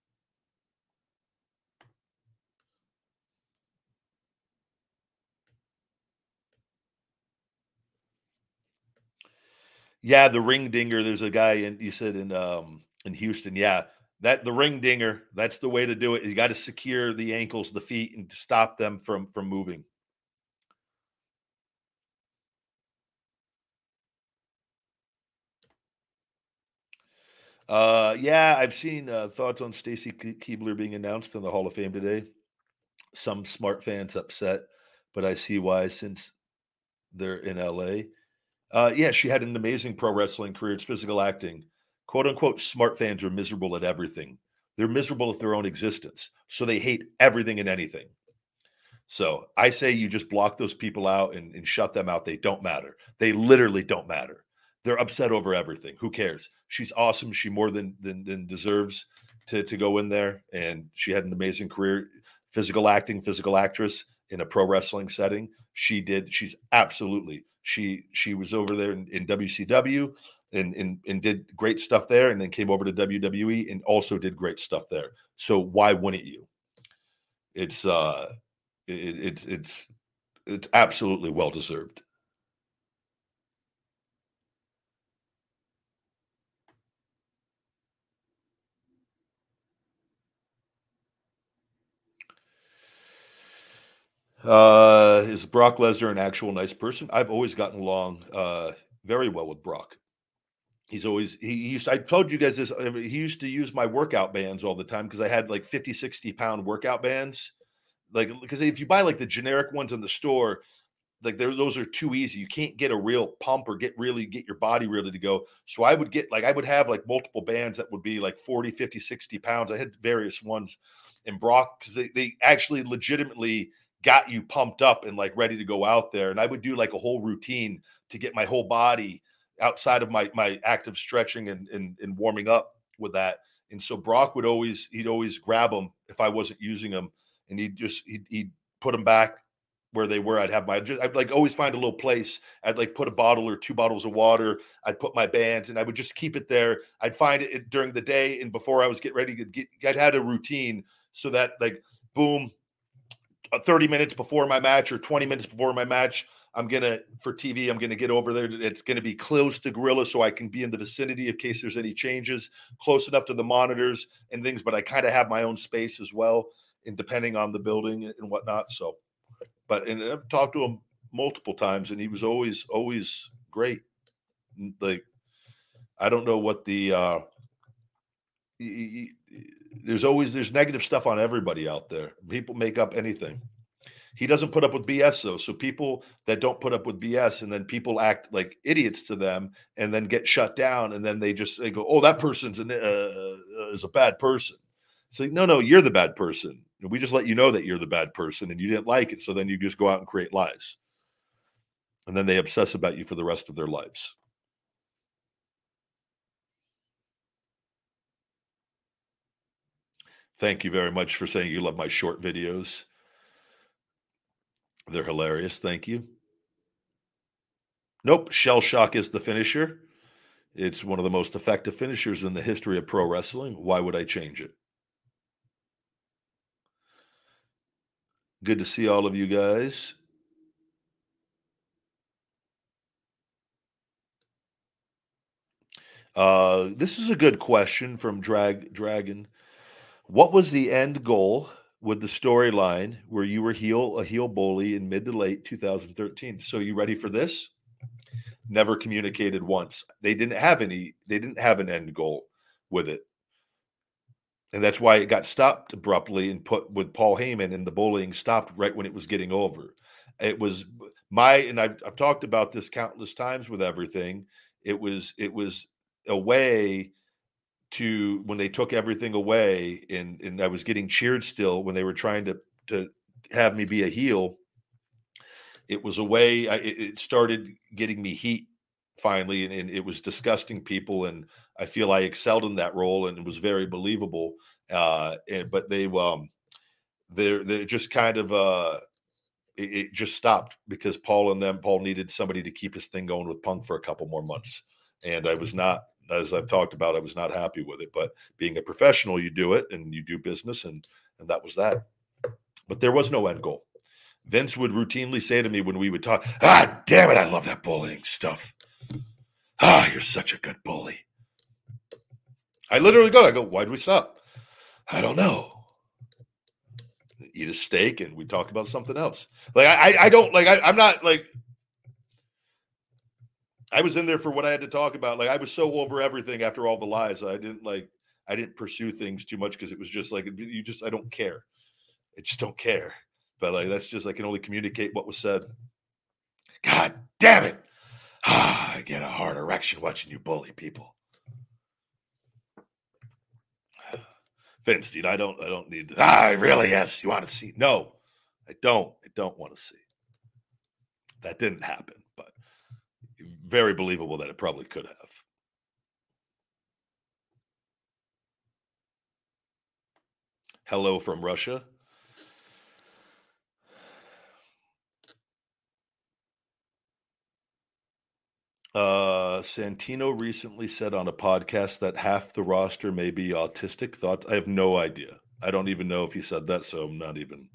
Yeah, the ring dinger. There's a guy in you said in um in Houston. Yeah, that the ring dinger. That's the way to do it. You got to secure the ankles, the feet, and stop them from from moving. Uh, yeah, I've seen uh, thoughts on Stacy Keibler being announced in the Hall of Fame today. Some smart fans upset, but I see why since they're in LA. Uh, yeah, she had an amazing pro wrestling career. It's physical acting. Quote unquote, smart fans are miserable at everything. They're miserable at their own existence. So they hate everything and anything. So I say you just block those people out and, and shut them out. They don't matter. They literally don't matter. They're upset over everything. Who cares? She's awesome. She more than than, than deserves to, to go in there. And she had an amazing career, physical acting, physical actress in a pro wrestling setting. She did. She's absolutely she she was over there in, in WCW and, and and did great stuff there, and then came over to WWE and also did great stuff there. So why wouldn't you? It's uh, it, it's it's it's absolutely well deserved. Uh, is Brock Lesnar an actual nice person? I've always gotten along uh, very well with Brock. He's always he used. I told you guys this. He used to use my workout bands all the time because I had like 50, 60 pound workout bands. Like because if you buy like the generic ones in the store, like those are too easy. You can't get a real pump or get really get your body really to go. So I would get like I would have like multiple bands that would be like 40, 50, 60 pounds. I had various ones in Brock because they, they actually legitimately got you pumped up and like ready to go out there. And I would do like a whole routine to get my whole body outside of my my active stretching and and, and warming up with that. And so Brock would always he'd always grab them if I wasn't using them, and he'd just he'd, he'd put them back where they were. I'd have my I'd like always find a little place. I'd like put a bottle or two bottles of water. I'd put my bands and I would just keep it there. I'd find it during the day and before I was getting ready to get. I'd had a routine so that like boom, 30 minutes before my match or 20 minutes before my match, I'm gonna for TV. I'm gonna get over there. It's gonna be close to Gorilla, so I can be in the vicinity in case there's any changes, close enough to the monitors and things. But I kind of have my own space as well, and depending on the building and whatnot. So, but and I've talked to him multiple times, and he was always always great. Like I don't know what the uh, he, he, there's always there's negative stuff on everybody out there. People make up anything. He doesn't put up with BS though. So people that don't put up with BS and then people act like idiots to them and then get shut down and then they just they go, "Oh, that person's an, uh, uh, is a bad person." So no, no, you're the bad person. We just let you know that you're the bad person and you didn't like it. So then you just go out and create lies. And then they obsess about you for the rest of their lives. Thank you very much for saying you love my short videos. They're hilarious. Thank you. Nope. Shell shock is the finisher. It's one of the most effective finishers in the history of pro wrestling. Why would I change it? Good to see all of you guys. Uh, this is a good question from Drag Dragon. What was the end goal with the storyline where you were heel a heel bully in mid to late 2013. So you ready for this? Never communicated once. They didn't have any. They didn't have an end goal with it, and that's why it got stopped abruptly and put with Paul Heyman, and the bullying stopped right when it was getting over. It was my and I've, I've talked about this countless times with everything. It was it was a way to when they took everything away and and I was getting cheered still when they were trying to to have me be a heel it was a way I, it started getting me heat finally and, and, it was disgusting people and I feel I excelled in that role and it was very believable uh and, but they um they're they're just kind of uh it, it just stopped because Paul and them Paul needed somebody to keep his thing going with Punk for a couple more months and I was not as I've talked about, I was not happy with it. But being a professional, you do it and you do business, and and that was that. But there was no end goal. Vince would routinely say to me when we would talk, "Ah, damn it, I love that bullying stuff. Ah, you're such a good bully." I literally go, I go, why do we stop? I don't know. Eat a steak and we talk about something else. Like I, I don't like I, I'm not like I was in there for what I had to talk about. Like I was so over everything after all the lies. I didn't like I didn't pursue things too much because it was just like you just I don't care. I just don't care. But like that's just I can only communicate what was said. God damn it. Ah, I get a hard erection watching you bully people. Vince, dude, I don't I don't need to, I really yes. You want to see? No, I don't. I don't want to see. That didn't happen very believable that it probably could have. Hello from Russia. Uh, Santino recently said on a podcast that half the roster may be autistic. Thoughts? I have no idea. I don't even know if he said that, so I'm not even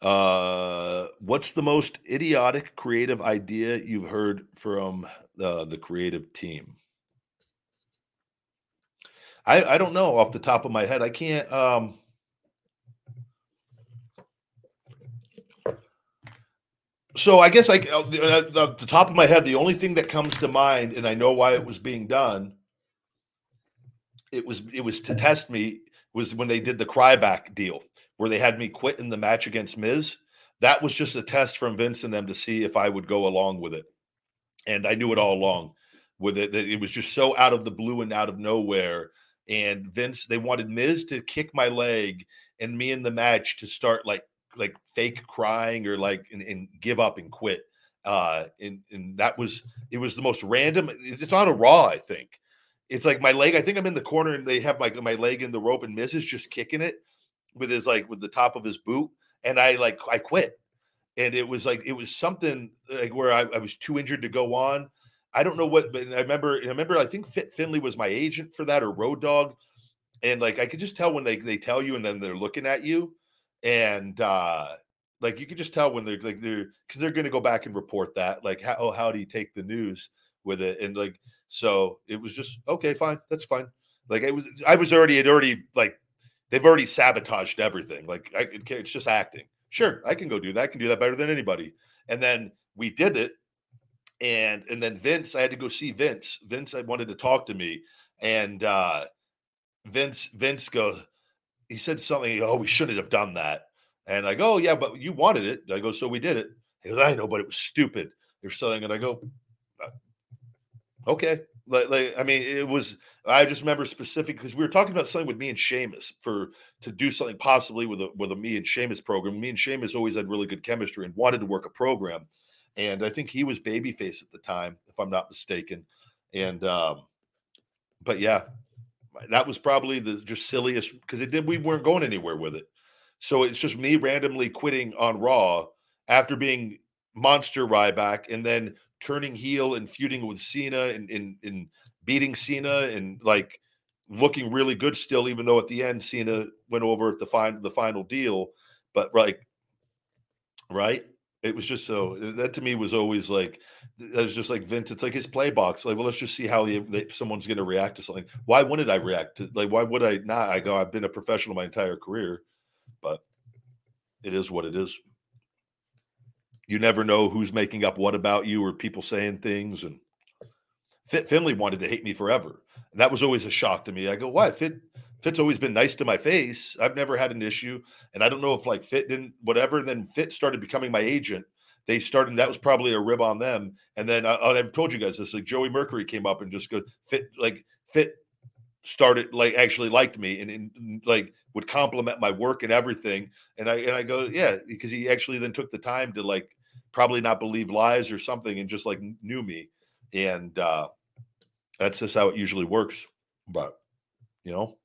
Uh, what's the most idiotic creative idea you've heard from uh, the creative team? I I don't know off the top of my head. I can't. Um, so I guess like uh, uh the top of my head, the only thing that comes to mind, and I know why it was being done. It was it was to test me was when they did the cryback deal where they had me quit in the match against Miz, that was just a test from Vince and them to see if I would go along with it. And I knew it all along with it that it was just so out of the blue and out of nowhere. And Vince, they wanted Miz to kick my leg and me in the match to start like like fake crying or like and, and give up and quit. Uh, and and that was it was the most random. It's on a Raw, I think. It's like my leg. I think I'm in the corner and they have my my leg in the rope and Miz is just kicking it with his like with the top of his boot, and I like I quit, and it was like it was something like where I, I was too injured to go on, I don't know what, but I remember. I remember. I think Fit Finlay was my agent for that, or Road Dog, and like I could just tell when they they tell you, and then they're looking at you, and uh like you could just tell when they're like they're because they're going to go back and report that, like how oh, how do you take the news with it, and like so it was just okay, fine, that's fine. Like it was, I was already, had already like they've already sabotaged everything. Like I, it's just acting. Sure, I can go do that. I can do that better than anybody. And then we did it, and and then Vince, I had to go see Vince. Vince, I wanted to talk to me, and uh Vince, Vince goes, he said something. Oh, we shouldn't have done that. And I go, oh, yeah, but you wanted it. I go, so we did it. He goes, I know, but it was stupid. You're selling, and I go, uh, okay. Like, like, I mean, it was. I just remember specific because we were talking about something with me and Sheamus for to do something possibly with a with a me and Sheamus program. Me and Sheamus always had really good chemistry and wanted to work a program, and I think he was babyface at the time, if I'm not mistaken. And um, but yeah, that was probably the just silliest because it did. We weren't going anywhere with it, so it's just me randomly quitting on Raw after being monster Ryback and then turning heel and feuding with Cena and, and, and beating Cena and like looking really good still, even though at the end Cena went over at the final the final deal. But like, right? It was just so mm-hmm. that to me was always like that was just like Vince. It's like his play box. Like, well, let's just see how he, they, someone's going to react to something. Why wouldn't I react to like? Why would I not? I go. I've been a professional my entire career, but it is what it is you never know who's making up what about you or people saying things. And Fit Finlay wanted to hate me forever. And that was always a shock to me. I go, why? Mm. Fit Fit's always been nice to my face. I've never had an issue. And I don't know if like Fit didn't, whatever. And then Fit started becoming my agent. They started, that was probably a rib on them. And then I, I've told you guys this like Joey Mercury came up and just go, Fit, like Fit started like actually liked me and, and, like would compliment my work and everything and i and i go yeah because he actually then took the time to like probably not believe lies or something and just like knew me. And uh, that's just how it usually works. But, you know,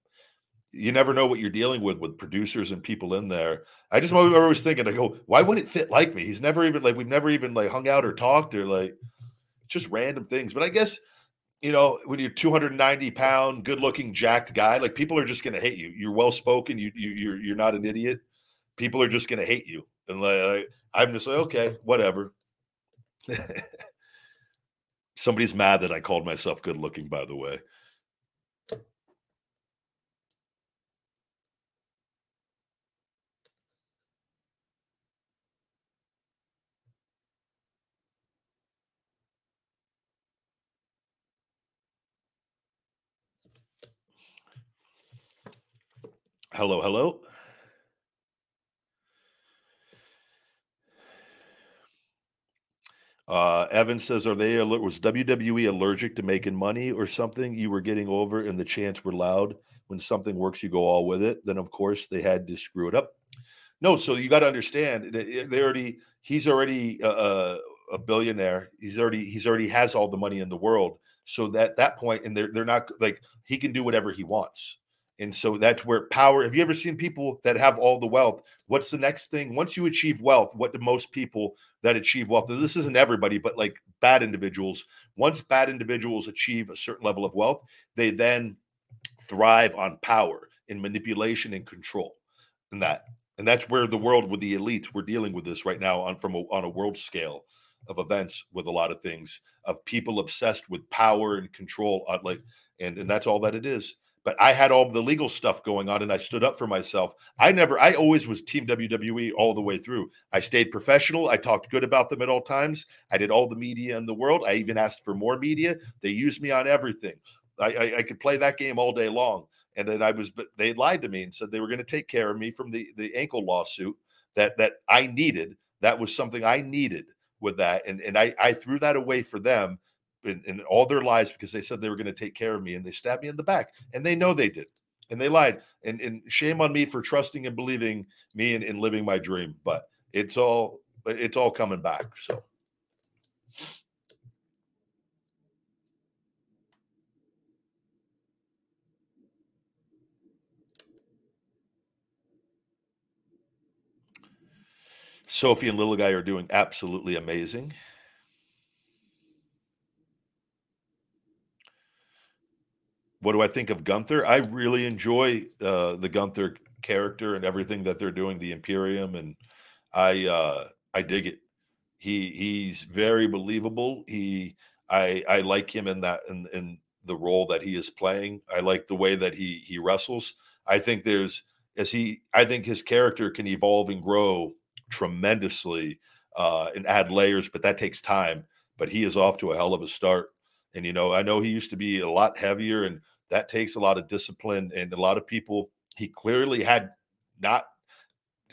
you never know what you're dealing with with producers and people in there. I just remember always thinking, I go, why would it fit like me? He's never even like we've never even like hung out or talked or like just random things. But I guess you know when you're 290 pound, good looking, jacked guy, like people are just going to hate you. You're well spoken. You you you're you're not an idiot. People are just going to hate you. And like I'm just like, okay, whatever. Somebody's mad that I called myself good looking, by the way. Hello, hello. Uh, Evan says, "Are they was WWE allergic to making money or something? You were getting over, and the chants were loud. When something works, you go all with it. Then, of course, they had to screw it up. No, so you got to understand. They already, he's already a, a billionaire. He's already, he's already has all the money in the world. So that that point, and they're they're not like he can do whatever he wants. And so that's where power. Have you ever seen people that have all the wealth? What's the next thing? Once you achieve wealth, what do most people that achieve wealth? This isn't everybody, but like bad individuals. Once bad individuals achieve a certain level of wealth, they then thrive on power and manipulation and control. And that, and that's where the world with the elites, we're dealing with this right now on from a, on a world scale of events with a lot of things of people obsessed with power and control. Uh, like, and and that's all that it is but I had all the legal stuff going on and I stood up for myself. I never, I always was team WWE all the way through. I stayed professional. I talked good about them at all times. I did all the media in the world. I even asked for more media. They used me on everything. I, I, I could play that game all day long. And then I was, but they lied to me and said they were going to take care of me from the, the ankle lawsuit that, that I needed. That was something I needed with that. And, and I, I threw that away for them in, in all their lives because they said they were going to take care of me and they stabbed me in the back and they know they did and they lied and, and shame on me for trusting and believing me and, and living my dream but it's all it's all coming back so Sophie and little guy are doing absolutely amazing. What do I think of Gunther? I really enjoy uh, the Gunther character and everything that they're doing, the Imperium, and I uh, I dig it. He he's very believable. He I I like him in that in, in the role that he is playing. I like the way that he he wrestles. I think there's as he I think his character can evolve and grow tremendously uh, and add layers, but that takes time. But he is off to a hell of a start. And you know, I know he used to be a lot heavier, and that takes a lot of discipline. And a lot of people, he clearly had not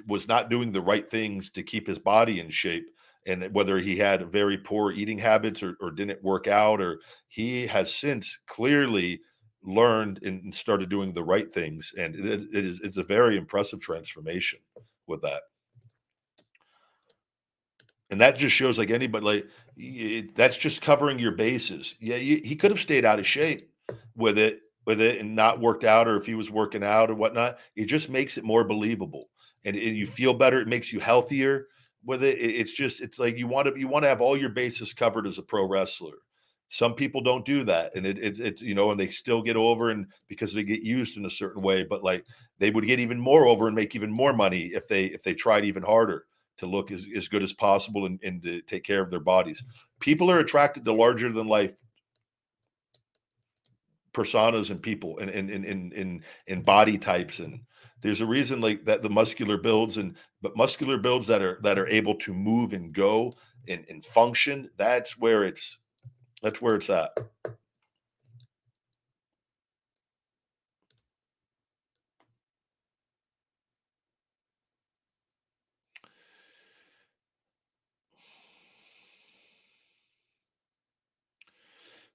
was not doing the right things to keep his body in shape. And whether he had very poor eating habits or, or didn't work out, or he has since clearly learned and started doing the right things. And it, it is it's a very impressive transformation with that and that just shows like anybody like it, that's just covering your bases yeah he could have stayed out of shape with it with it and not worked out or if he was working out or whatnot it just makes it more believable and, and you feel better it makes you healthier with it. it it's just it's like you want to you want to have all your bases covered as a pro wrestler some people don't do that and it, it, it's you know and they still get over and because they get used in a certain way but like they would get even more over and make even more money if they if they tried even harder to look as, as good as possible and, and to take care of their bodies. People are attracted to larger than life personas and people and in in, in in body types and there's a reason like that the muscular builds and but muscular builds that are that are able to move and go and, and function that's where it's that's where it's at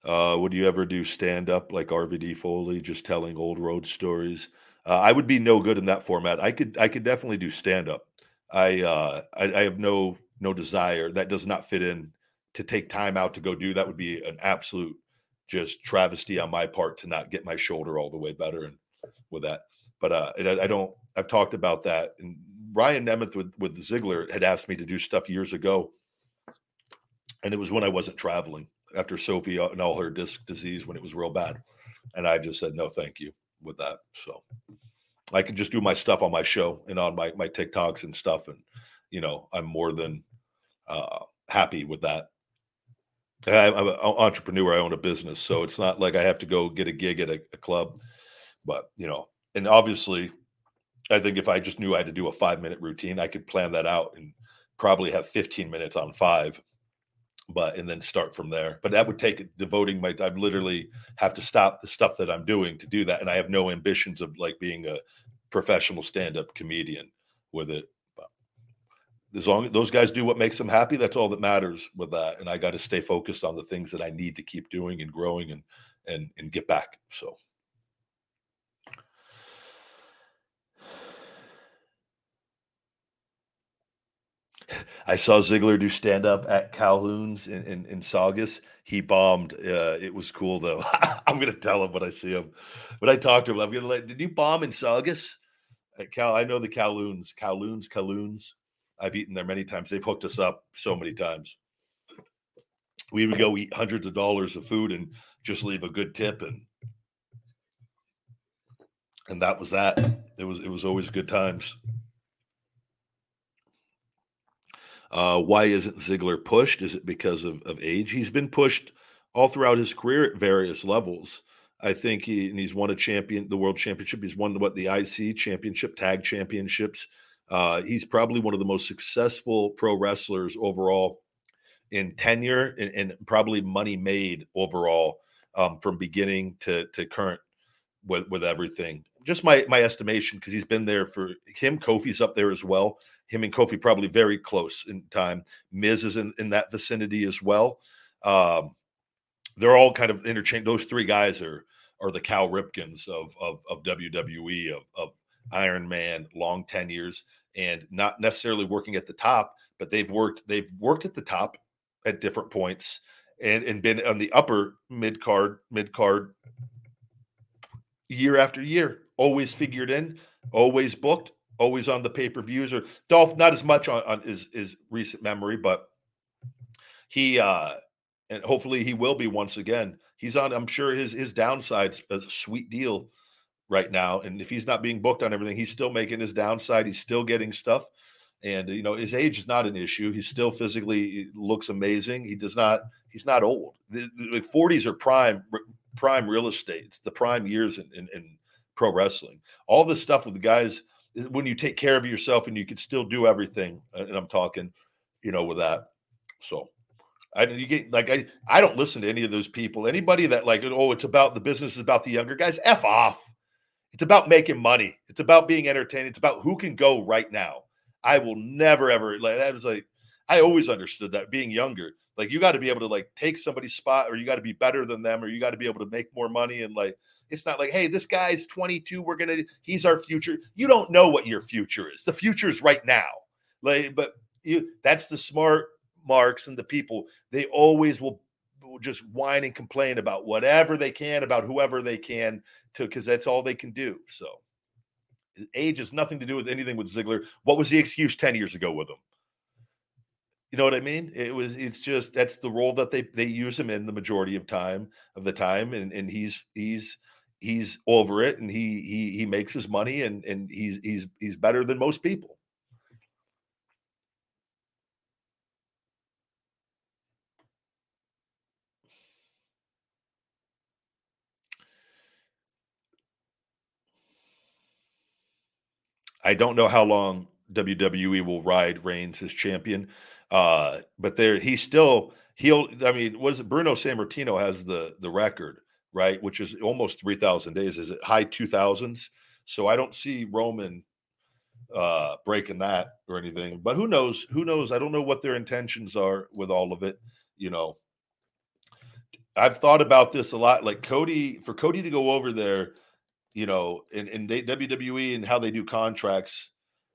Uh, would you ever do stand up like RVD Foley, just telling old road stories? Uh, I would be no good in that format. I could I could definitely do stand up. I, uh, I I have no no desire that does not fit in to take time out to go do that would be an absolute just travesty on my part to not get my shoulder all the way better and with that. But uh, I, I don't. I've talked about that. And Ryan Nemeth with with Ziggler had asked me to do stuff years ago, and it was when I wasn't traveling after Sophie and all her disc disease when it was real bad. And I just said, no, thank you with that. So I can just do my stuff on my show and on my, my TikToks and stuff. And, you know, I'm more than uh, happy with that. I, am an entrepreneur. I own a business. So it's not like I have to go get a gig at a, a club. But, you know, and obviously, I think if I just knew I had to do a five minute routine, I could plan that out and probably have 15 minutes on five but and then start from there. But that would take devoting my I literally have to stop the stuff that I'm doing to do that. And I have no ambitions of like being a professional stand-up comedian with it. But as long as those guys do what makes them happy, that's all that matters with that. And I got to stay focused on the things that I need to keep doing and growing and and and get back. So I saw Ziggler do stand up at Calhoun's in, in, in Saugus. He bombed. Uh, it was cool though. I'm gonna tell him when I see him. When I talk to him, I'm gonna let. Did you bomb in Saugus? At Cal, I know the Calhoun's, Calhoun's, Calhoun's. I've eaten there many times. They've hooked us up so many times. We would go eat hundreds of dollars of food and just leave a good tip and and that was that. It was it was always good times. Uh, why isn't Ziggler pushed? Is it because of, of age? He's been pushed all throughout his career at various levels. I think he and he's won a champion, the world championship. He's won what the IC championship, tag championships. Uh, he's probably one of the most successful pro wrestlers overall in tenure and, and probably money made overall um, from beginning to to current with with everything. Just my my estimation because he's been there for him. Kofi's up there as well him and Kofi probably very close in time. Miz is in, in that vicinity as well. Um, they're all kind of interchange. Those three guys are are the Cal Ripkens of of, of WWE of, of Iron Man, long tenures, and not necessarily working at the top, but they've worked they've worked at the top at different points and and been on the upper mid card mid card year after year, always figured in, always booked, always on the pay per views, or Dolph not as much on, on his his recent memory, but he uh and hopefully he will be once again. he's on. I'm sure his his downside's a sweet deal right now. And if he's not being booked on everything, he's still making his downside. He's still getting stuff. And you know, his age is not an issue. He still physically looks amazing. He does not. He's not old. The, the 40s are prime prime real estate. It's the prime years in, in, in pro wrestling. All this stuff with the guys when you take care of yourself and you can still do everything. Uh, and I'm talking, you know, with that. So I you get like I I don't listen to any of those people. Anybody that like oh it's about the business is about the younger guys. F off. It's about making money. It's about being entertained. It's about who can go right now. I will never ever like that is like I always understood that being younger. Like you got to be able to like take somebody's spot or you got to be better than them or you got to be able to make more money and like it's not like, hey, this guy's 22. We're gonna, he's our future. You don't know what your future is. The future is right now. Like, but you that's the smart marks and the people. They always will, will just whine and complain about whatever they can, about whoever they can, to because that's all they can do. So age has nothing to do with anything with Ziggler. What was the excuse 10 years ago with him? You know what I mean? It was it's just that's the role that they they use him in the majority of time of the time and and he's he's he's over it and he he he makes his money and and he's he's he's better than most people. I don't know how long WWE will ride Reigns as champion, uh, but there he's still he'll. I mean, was Bruno Sammartino has the the record right? Which is almost 3,000 days. Is it high 2000s? So I don't see Roman uh breaking that or anything. But who knows? Who knows? I don't know what their intentions are with all of it. You know, I've thought about this a lot. Like Cody, for Cody to go over there, you know, in, in WWE and how they do contracts,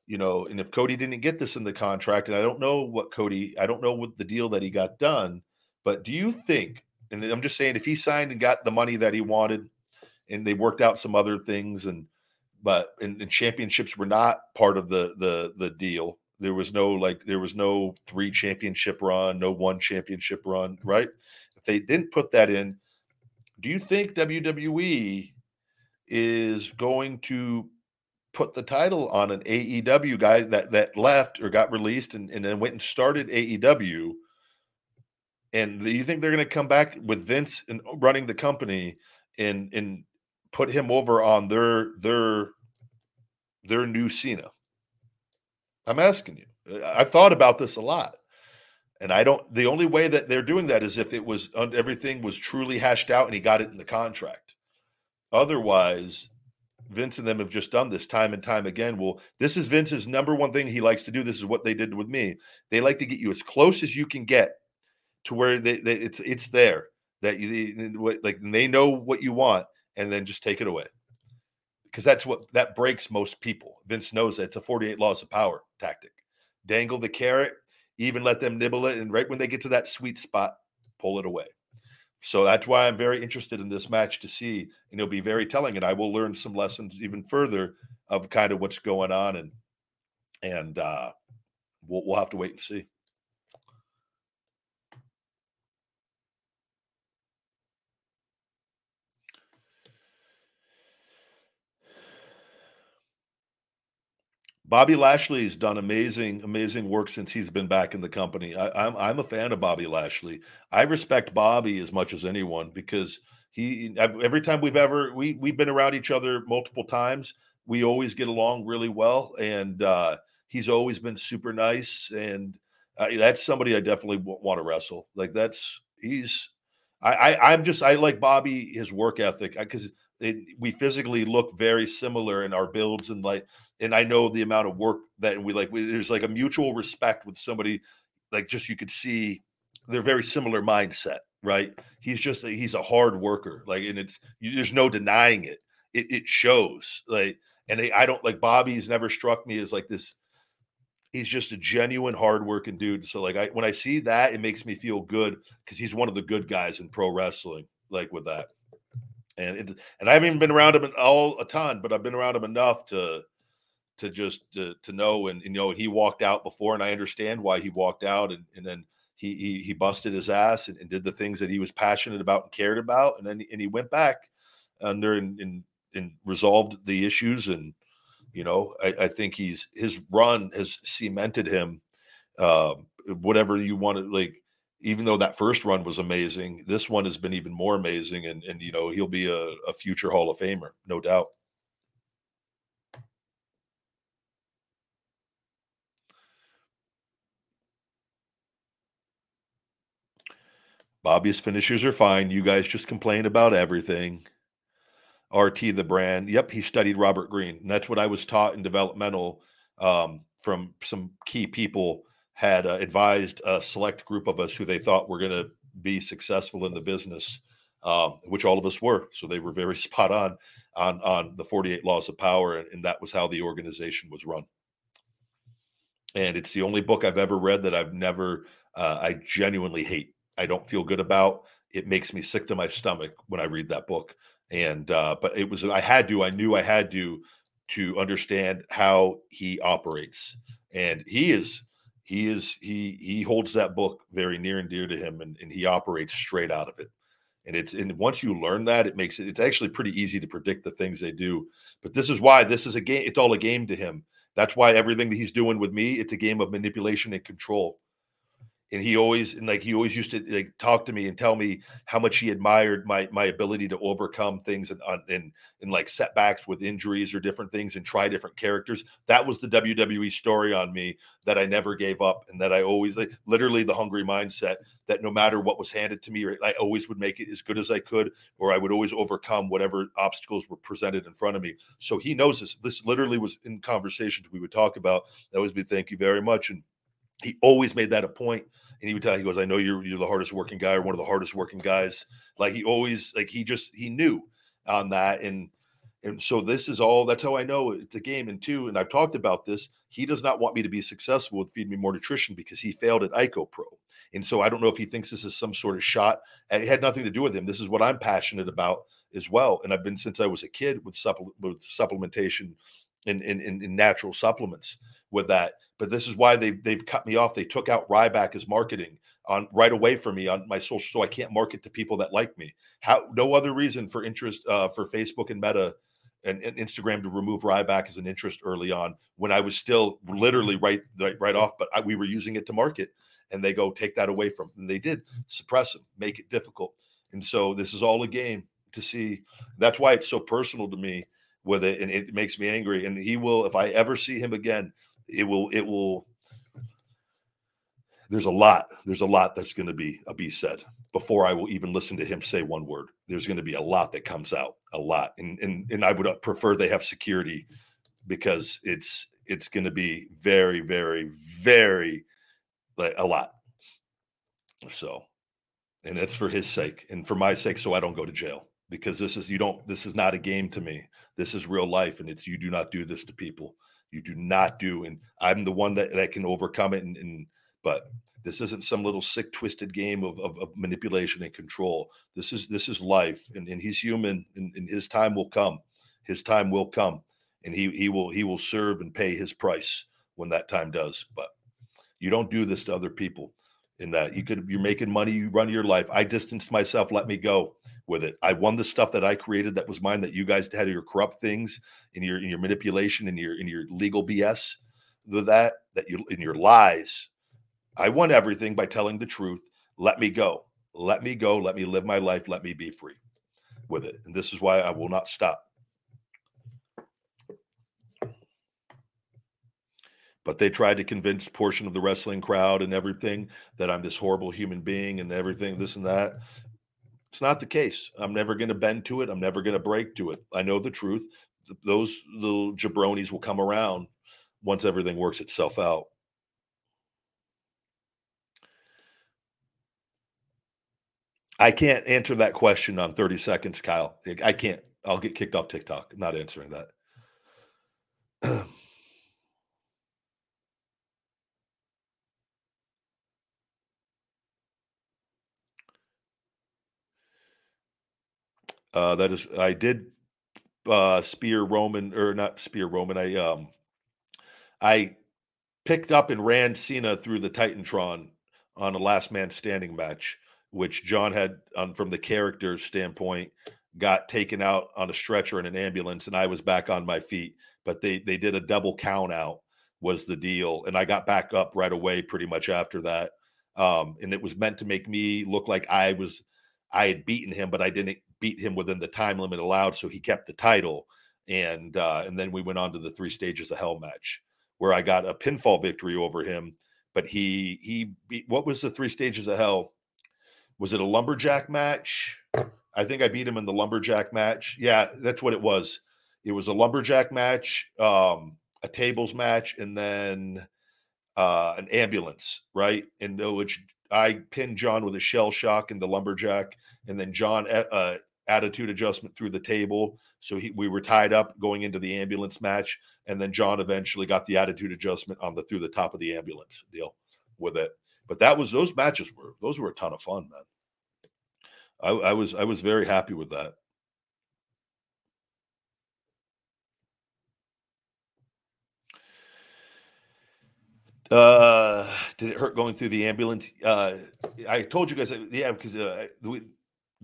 you know, and if Cody didn't get this in the contract, and I don't know what Cody, I don't know what the deal that he got done, but do you think and I'm just saying, if he signed and got the money that he wanted, and they worked out some other things, and but and, and championships were not part of the the the deal. There was no like there was no three championship run, no one championship run, right? If they didn't put that in, do you think WWE is going to put the title on an AEW guy that that left or got released and, and then went and started AEW? And do you think they're going to come back with Vince and running the company and and put him over on their their their new Cena? I'm asking you. I've thought about this a lot. And I don't the only way that they're doing that is if it was everything was truly hashed out and he got it in the contract. Otherwise, Vince and them have just done this time and time again. Well, this is Vince's number one thing he likes to do. This is what they did with me. They like to get you as close as you can get to where they, they it's it's there that you like they know what you want and then just take it away because that's what that breaks most people. Vince knows that it's a 48 laws of power tactic. Dangle the carrot, even let them nibble it, and right when they get to that sweet spot, pull it away. So that's why I'm very interested in this match to see, and it'll be very telling, and I will learn some lessons even further of kind of what's going on, and and uh, we'll we'll have to wait and see. Bobby Lashley's done amazing, amazing work since he's been back in the company. I, am I'm, I'm a fan of Bobby Lashley. I respect Bobby as much as anyone because he every time we've ever we we've been around each other multiple times, we always get along really well, and uh, he's always been super nice. And uh, that's somebody I definitely w- want to wrestle. Like that's he's I, I I'm just I like Bobby his work ethic because we physically look very similar in our builds and like and I know the amount of work that we like. We, there's like a mutual respect with somebody, like just you could see they're very similar mindset, right? He's just a, he's a hard worker, like, and it's you, there's no denying it. It it shows, like, and they, I don't like Bobby's never struck me as like this. He's just a genuine hardworking dude. So like I when I see that, it makes me feel good because he's one of the good guys in pro wrestling, like with that. And it, and I haven't even been around him all a ton, but I've been around him enough to to just to, to know and, you know he walked out before and i understand why he walked out and, and then he he, he busted his ass and, and, did the things that he was passionate about and cared about, and then and he went back under and and, and resolved the issues. And you know, I, I, think he's his run has cemented him. Uh, whatever you want to like even though that first run was amazing, this one has been even more amazing, and and you know he'll be a, a future Hall of Famer, no doubt. Bobby's finishers are fine. You guys just complain about everything. RT the brand. Yep, he studied Robert Greene. And that's what I was taught in developmental um, from some key people had uh, advised a select group of us who they thought were going to be successful in the business, um, which all of us were. So they were very spot on on on the 48 laws of power, and, and that was how the organization was run. And it's the only book I've ever read that I've never uh, I genuinely hate. I don't feel good about. It makes me sick to my stomach when I read that book. And uh, but it was I had to. I knew I had to to understand how he operates, and he is he is he he holds that book very near and dear to him, and, and he operates straight out of it. And it's and once you learn that, it makes it it's actually pretty easy to predict the things they do. But this is why this is a game. It's all a game to him. That's why everything that he's doing with me, it's a game of manipulation and control and he always and like he always used to like talk to me and tell me how much he admired my my ability to overcome things and uh, and and like setbacks with injuries or different things and try different characters. That was the WWE story on me that I never gave up and that I always like literally the hungry mindset that no matter what was handed to me, I always would make it as good as I could, or I would always overcome whatever obstacles were presented in front of me. So he knows this. This literally was in conversations we would talk about. That always be thank you very much and he always made that a point and he would tell he goes i know you're you're the hardest working guy or one of the hardest working guys. Like he always like he just he knew on that and and so this is all that's how i know it's a game. And two and i've talked about this he does not want me to be successful with feed me more nutrition because he failed at ICO Pro. and so i don't know if he thinks this is some sort of shot. And it had nothing to do with him. This is what i'm passionate about as well. And i've been since i was a kid with, supple- with supplementation in, in, in natural supplements with that but this is why they they've cut me off. They took out Ryback as marketing on right away for me on my social, so I can't market to people that like me. How no other reason for interest uh, for Facebook and Meta and, and, Instagram to remove Ryback as an interest early on when I was still literally right right, right off, but I, we were using it to market, and they go take that away from, and they did suppress them, make it difficult, and so this is all a game to see. That's why it's so personal to me with it, and it makes me angry. And he will, if I ever see him again, it will it will there's a lot there's a lot that's going to be a be said before i will even listen to him say one word. There's going to be a lot that comes out a lot. And and, and i would uh, prefer they have security because it's it's going to be very very very like a lot. So and it's for his sake and for my sake so i don't go to jail because this is you don't this is not a game to me. This is real life and it's you do not do this to people you do not do, and I'm the one that, that can overcome it. And, and but this isn't some little sick, twisted game of, of, of, manipulation and control. This is this is life, and, and he's human, and, and his time will come. His time will come, and he he will he will serve and pay his price when that time does. But you don't do this to other people. In that you could you're making money, you run your life. I distanced myself. Let me go with it. I won the stuff that I created that was mine that you guys had your corrupt things in your in your manipulation and your in your legal BS with that that you in your lies. I won everything by telling the truth. Let me go. Let me go. Let me live my life. Let me be free with it. And this is why I will not stop. But they tried to convince portion of the wrestling crowd and everything that I'm this horrible human being and everything, this and that. It's not the case. I'm never going to bend to it. I'm never going to break to it. I know the truth. Those little jabronis will come around once everything works itself out. I can't answer that question on 30 seconds, Kyle. I can't. I'll get kicked off TikTok. I'm not answering that. Uh, that is, I did uh, spear Roman or not spear Roman. I um, I picked up and ran Cena through the Titantron on a last man standing match, which John had um, from the character standpoint got taken out on a stretcher in an ambulance, and I was back on my feet. But they they did a double count out was the deal, and I got back up right away pretty much after that. Um, and it was meant to make me look like I was I had beaten him, but I didn't beat him within the time limit allowed, so he kept the title. And uh, and then we went on to the three stages of hell match, where I got a pinfall victory over him. But he he beat, what was the three stages of hell? Was it a lumberjack match? I think I beat him in the lumberjack match. Yeah, that's what it was. It was a lumberjack match, um, a tables match, and then uh, an ambulance, right? And which I pinned John with a shell shock in the lumberjack, and then John uh, attitude adjustment through the table. So he, we were tied up going into the ambulance match, and then John eventually got the attitude adjustment on the through the top of the ambulance deal with it. But that was those matches were those were a ton of fun, man. I, I was I was very happy with that. Uh, did it hurt going through the ambulance? Uh, I told you guys, yeah, because uh,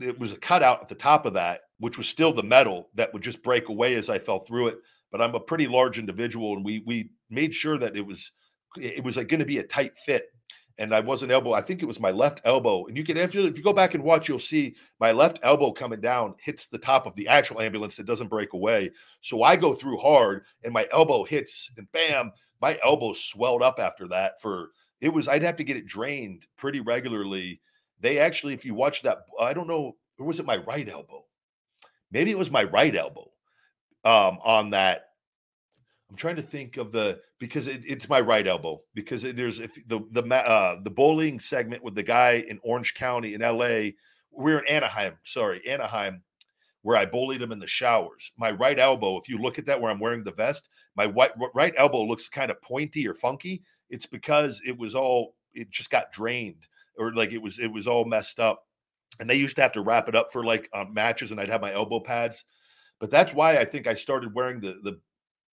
it was a cutout at the top of that, which was still the metal that would just break away as I fell through it. But I'm a pretty large individual, and we we made sure that it was it was like going to be a tight fit and I wasn't elbow. I think it was my left elbow. And you can, if you, if you go back and watch, you'll see my left elbow coming down hits the top of the actual ambulance. that doesn't break away. So I go through hard, and my elbow hits, and bam, my elbow swelled up after that. For it was, I'd have to get it drained pretty regularly. They actually, if you watch that, I don't know, or was it my right elbow? Maybe it was my right elbow um, on that I'm trying to think of the because it, it's my right elbow because there's if the the uh, the bowling segment with the guy in Orange County in L.A. We're in Anaheim, sorry, Anaheim, where I bullied him in the showers. My right elbow, if you look at that where I'm wearing the vest, my white, right elbow looks kind of pointy or funky. It's because it was all it just got drained or like it was it was all messed up. And they used to have to wrap it up for like uh, matches, and I'd have my elbow pads. But that's why I think I started wearing the the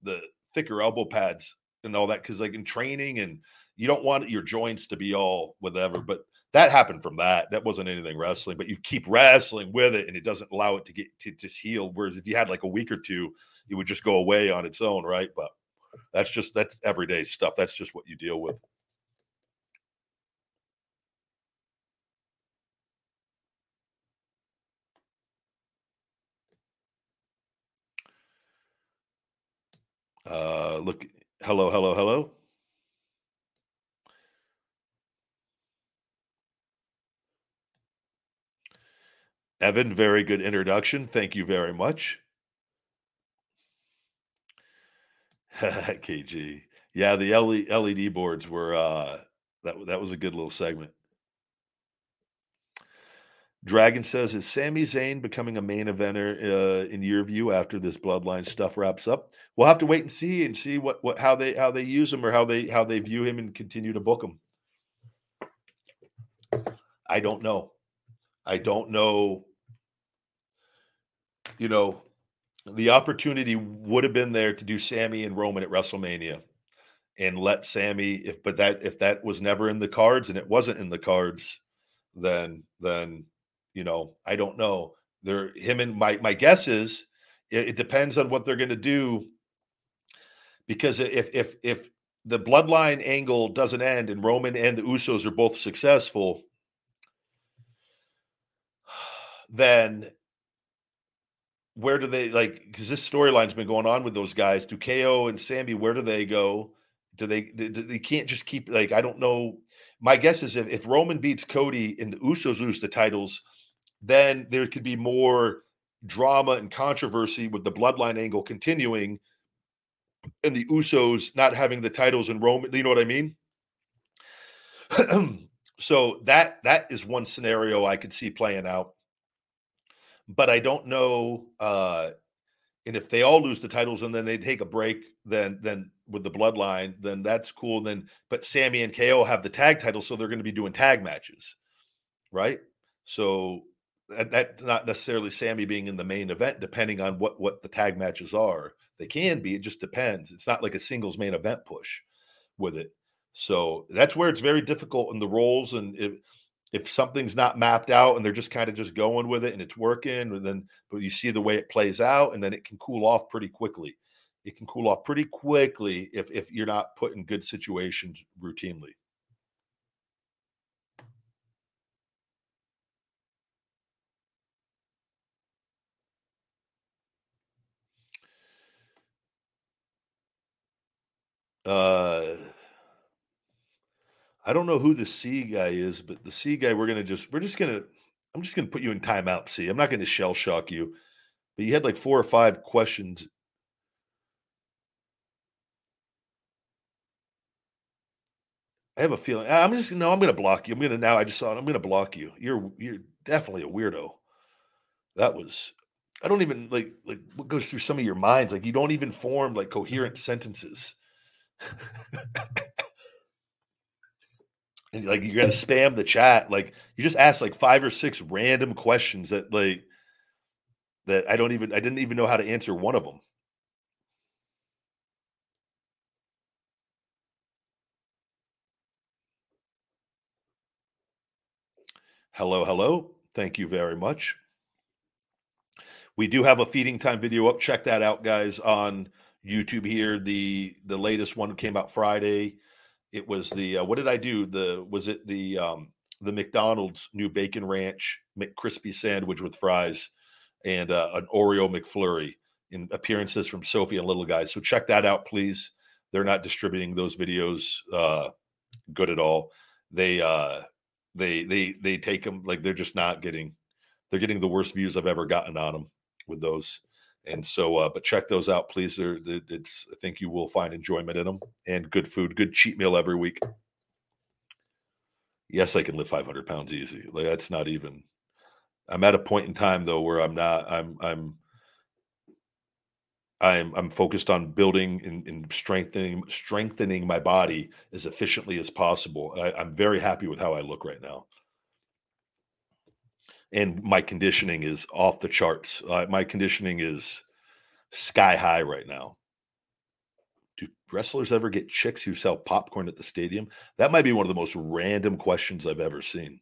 the thicker elbow pads and all that because like in training and you don't want your joints to be all whatever but that happened from that that wasn't anything wrestling but you keep wrestling with it and it doesn't allow it to get to just heal whereas if you had like a week or two it would just go away on its own right but that's just that's everyday stuff that's just what you deal with Uh, look, hello, hello, hello. Evan, very good introduction. Thank you very much. KG. Yeah, the LED boards were uh that that was a good little segment. Dragon says, "Is Sami Zayn becoming a main eventer uh, in your view after this Bloodline stuff wraps up?" We'll have to wait and see and see what, what how they how they use him or how they how they view him and continue to book him. I don't know. I don't know. You know, the opportunity would have been there to do Sami and Roman at WrestleMania and let Sami if but that if that was never in the cards and it wasn't in the cards, then then you know, I don't know. There, him and my my guess is it, it depends on what they're going to do. Because if if if the bloodline angle doesn't end and Roman and the Usos are both successful, then where do they like? Because this storyline's been going on with those guys. Do KO and Sami? Where do they go? Do they? They, they can't just keep like I don't know. My guess is if, if Roman beats Cody and the Usos lose the titles, then there could be more drama and controversy with the bloodline angle continuing and the Usos not having the titles in Rome. You know what I mean? so that that is one scenario I could see playing out. But I don't know uh and if they all lose the titles and then they take a break, then then with the bloodline, then that's cool. Then but Sami and KO have the tag titles, so they're going to be doing tag matches, right? So that's not necessarily Sami being in the main event, depending on what what the tag matches are. They can be. It just depends. It's not like a singles main event push with it. So that's where it's very difficult in the roles. And if if something's not mapped out and they're just kind of just going with it and it's working, and then but you see the way it plays out, and then it can cool off pretty quickly. It can cool off pretty quickly if if you're not put in good situations routinely. Uh, I don't know who the C guy is, but the C guy, we're gonna just we're just gonna I'm just gonna put you in timeout. C. I'm not gonna shell shock you, but you had like four or five questions. I have a feeling. I'm just no. I'm gonna block you. I'm gonna now. I just saw it. I'm gonna block you. You're you're definitely a weirdo. That was. I don't even like like what goes through some of your minds. Like you don't even form like coherent sentences. And like you're gonna spam the chat. Like you just ask like five or six random questions that like that I don't even I didn't even know how to answer one of them. Hello, hello. Thank you very much. We do have a feeding time video up. Check that out, guys, on YouTube here. The the latest one came out Friday. It was the uh, what did I do? The was it the um the McDonald's new bacon ranch McCrispy sandwich with fries and uh, an Oreo McFlurry in appearances from Sophie and Little Guys. So check that out, please. They're not distributing those videos uh, good at all. They uh, they they they take them like they're just not getting. They're getting the worst views I've ever gotten on them with those. And so, uh, but check those out, please. They're, it's I think you will find enjoyment in them and good food, good cheat meal every week. Yes, I can lift 500 pounds easy. Like that's not even. I'm at a point in time though where I'm not. I'm I'm I'm I'm focused on building and, and, strengthening strengthening my body as efficiently as possible. I, I'm very happy with how I look right now and my conditioning is off the charts. Uh, my conditioning is sky high right now. Do wrestlers ever get chicks who sell popcorn at the stadium? That might be one of the most random questions I've ever seen.